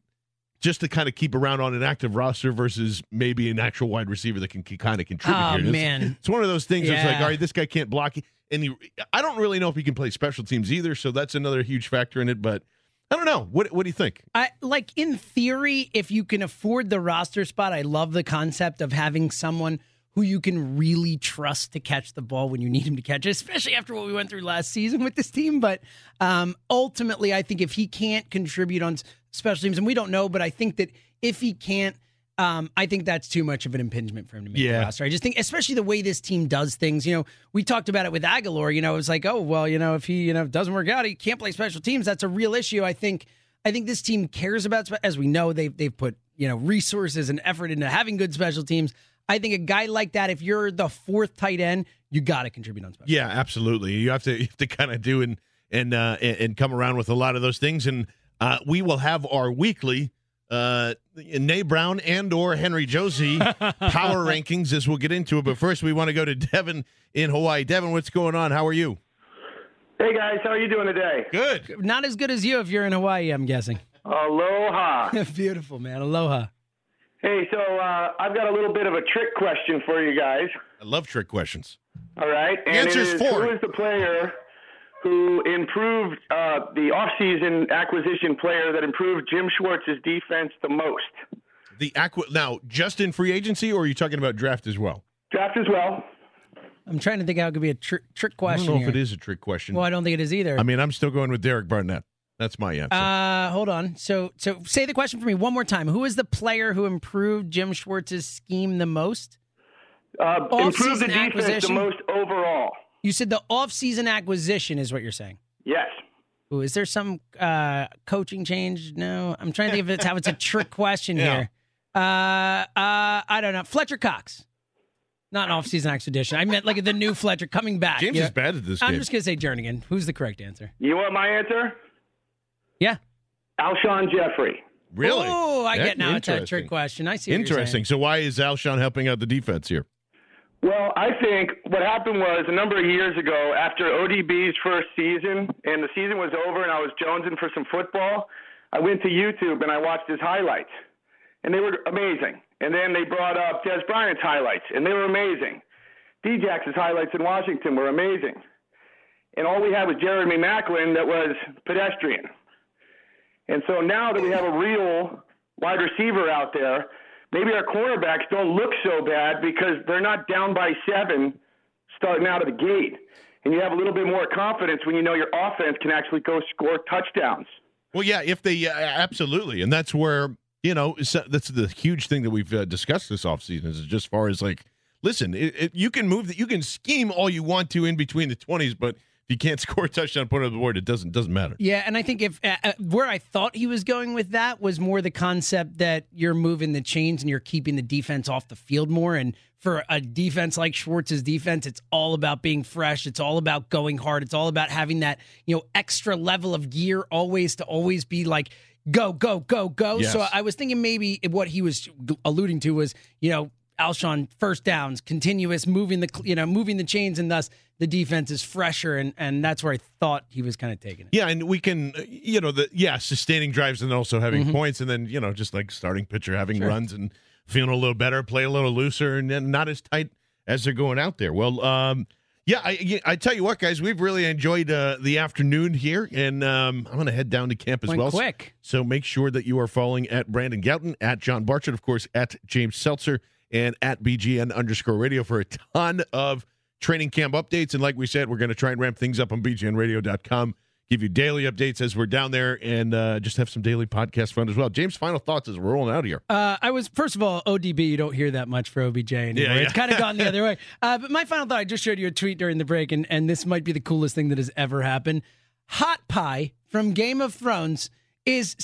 just to kind of keep around on an active roster versus maybe an actual wide receiver that can kind of contribute? Oh, here? Man. It's one of those things It's like, all right, this guy can't block. And he, I don't really know if he can play special teams either. So that's another huge factor in it. But I don't know. What, what do you think? I like in theory, if you can afford the roster spot, I love the concept of having someone who you can really trust to catch the ball when you need him to catch it, especially after what we went through last season with this team. But um, ultimately, I think if he can't contribute on special teams, and we don't know, but I think that if he can't, um, I think that's too much of an impingement for him to make Yeah. the roster. I just think, especially the way this team does things. You know, we talked about it with Agholor. You know, it was like, oh well, you know, if he you know doesn't work out, he can't play special teams. That's a real issue. I think. I think this team cares about, as we know, they've they've put you know resources and effort into having good special teams. I think a guy like that, if you're the fourth tight end, you got to contribute on special. Yeah, absolutely. You have to you have to kind of do and and uh, and come around with a lot of those things. And uh, we will have our weekly uh, Nay Brown and or Henry Josie power rankings as we'll get into it. But first, we want to go to Devin in Hawaii. Devin, what's going on? How are you? Hey guys, how are you doing today? Good. Not as good as you if you're in Hawaii, I'm guessing. Aloha. Beautiful, man. Aloha. Hey, so uh, I've got a little bit of a trick question for you guys. I love trick questions. All right. The answer's it is, four. Who is the player who improved uh, the offseason acquisition player that improved Jim Schwartz's defense the most? The aqua now just in free agency, or are you talking about draft as well? Draft as well. I'm trying to think how it could be a tr- trick I question. don't know here. if it is a trick question. Well, I don't think it is either. I mean, I'm still going with Derek Barnett. That's my answer. Uh, hold on. So, so say the question for me one more time. Who is the player who improved Jim Schwartz's scheme the most? Uh, improved the Off-season defense the most overall. You said the off-season acquisition is what you're saying. Yes. Ooh, is there some uh, coaching change? No, I'm trying to think if it's how it's a trick question Yeah. here. Uh, uh, I don't know. Fletcher Cox, not an off-season acquisition. I meant like the new Fletcher coming back. James Yeah. is bad at this I'm game. just gonna say Jernigan. Who's the correct answer? You want my answer? Yeah. Alshon Jeffery. Really? Oh, I Yeah, get now. It's a trick question. I see. what you're Interesting. So why is Alshon helping out the defense here? Well, I think what happened was a number of years ago, after ODB's first season, and the season was over, and I was jonesing for some football, I went to YouTube and I watched his highlights, and they were amazing. And then they brought up Dez Bryant's highlights, and they were amazing. Djax's highlights in Washington were amazing. And all we had was Jeremy Maclin that was pedestrian. And so now that we have a real wide receiver out there, maybe our cornerbacks don't look so bad because they're not down by seven starting out of the gate. And you have a little bit more confidence when you know your offense can actually go score touchdowns. Well, yeah, if they uh, absolutely, and that's where you know that's the huge thing that we've uh, discussed this offseason is just far as like, listen, it, it, you can move that, you can scheme all you want to in between the twenties, but you can't score a touchdown, put it on the board, it doesn't doesn't matter. Yeah, and I think if uh, uh, where I thought he was going with that was more the concept that you're moving the chains and you're keeping the defense off the field more. And for a defense like Schwartz's defense, it's all about being fresh. It's all about going hard. It's all about having that you know extra level of gear always to always be like go go go go. Yes. So I was thinking maybe what he was alluding to was you know Alshon first downs, continuous moving the you know moving the chains, and thus the defense is fresher, and and that's where I thought he was kind of taking it. Yeah, and we can, uh, you know, the yeah, sustaining drives and also having Mhm. points, and then you know, just like starting pitcher having Sure. runs and feeling a little better, play a little looser, and then not as tight as they're going out there. Well, um, yeah, I, I tell you what, guys, we've really enjoyed uh, the afternoon here, and um, I'm going to head down to camp as Went well. quick. So make sure that you are following at Brandon Gowton, at John Barchard, of course, at James Seltzer, and at BGN underscore radio for a ton of training camp updates. And like we said, we're going to try and ramp things up on BGNradio.com, give you daily updates as we're down there, and uh, just have some daily podcast fun as well. James, final thoughts as we're rolling out of here. Uh, I was first of all ODB. You don't hear that much for OBJ anymore. Yeah, yeah. It's kind of gone the other way. Uh, but my final thought: I just showed you a tweet during the break, and and this might be the coolest thing that has ever happened. Hot Pie from Game of Thrones is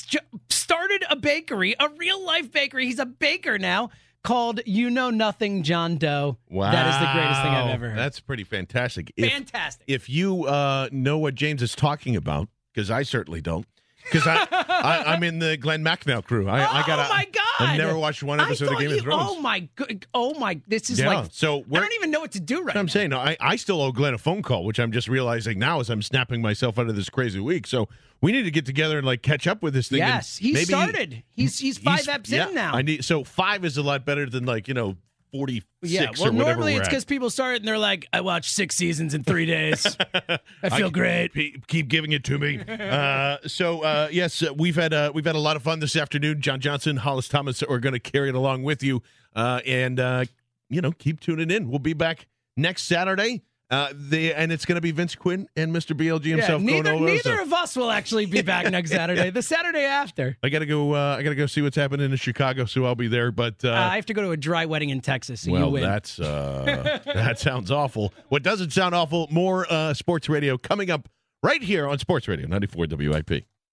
started a bakery, a real life bakery. He's a baker now called You Know Nothing John Dough. Wow. that is the greatest thing I've ever heard. That's pretty fantastic. If- Fantastic. If you uh, know what James is talking about, because I certainly don't, because I, I I'm in the Glenn Macnow crew. I, I got. oh my god! I've never watched one episode of Game you- of Thrones. Oh my good! Oh my! This is Yeah, like so I don't even know what to do right I'm now. saying. No, I, I still owe Glenn a phone call, which I'm just realizing now as I'm snapping myself out of this crazy week. So we need to get together and like catch up with this thing. Yes, he started. He's he's five eps yeah, in now. I need so five is a lot better than like you know forty six Yeah, well, normally it's because people start and they're like, "I watched six seasons in three days. I feel I- great." pe- Keep giving it to me. uh, so uh, yes, uh, we've had uh, we've had a lot of fun this afternoon. John Johnson, Hollis Thomas are going to carry it along with you, uh, and uh, you know keep tuning in. We'll be back next Saturday. Uh, the and it's going to be Vince Quinn and Mr. BLG Yeah, himself neither going over. neither so of us will actually be back next Saturday. The Saturday after, I got to go. Uh, I got to go see what's happening in Chicago, so I'll be there. But uh, uh, I have to go to a dry wedding in Texas. So you well, win. that's uh, that sounds awful. What doesn't sound awful? More uh, sports radio coming up right here on Sports Radio 94 WIP.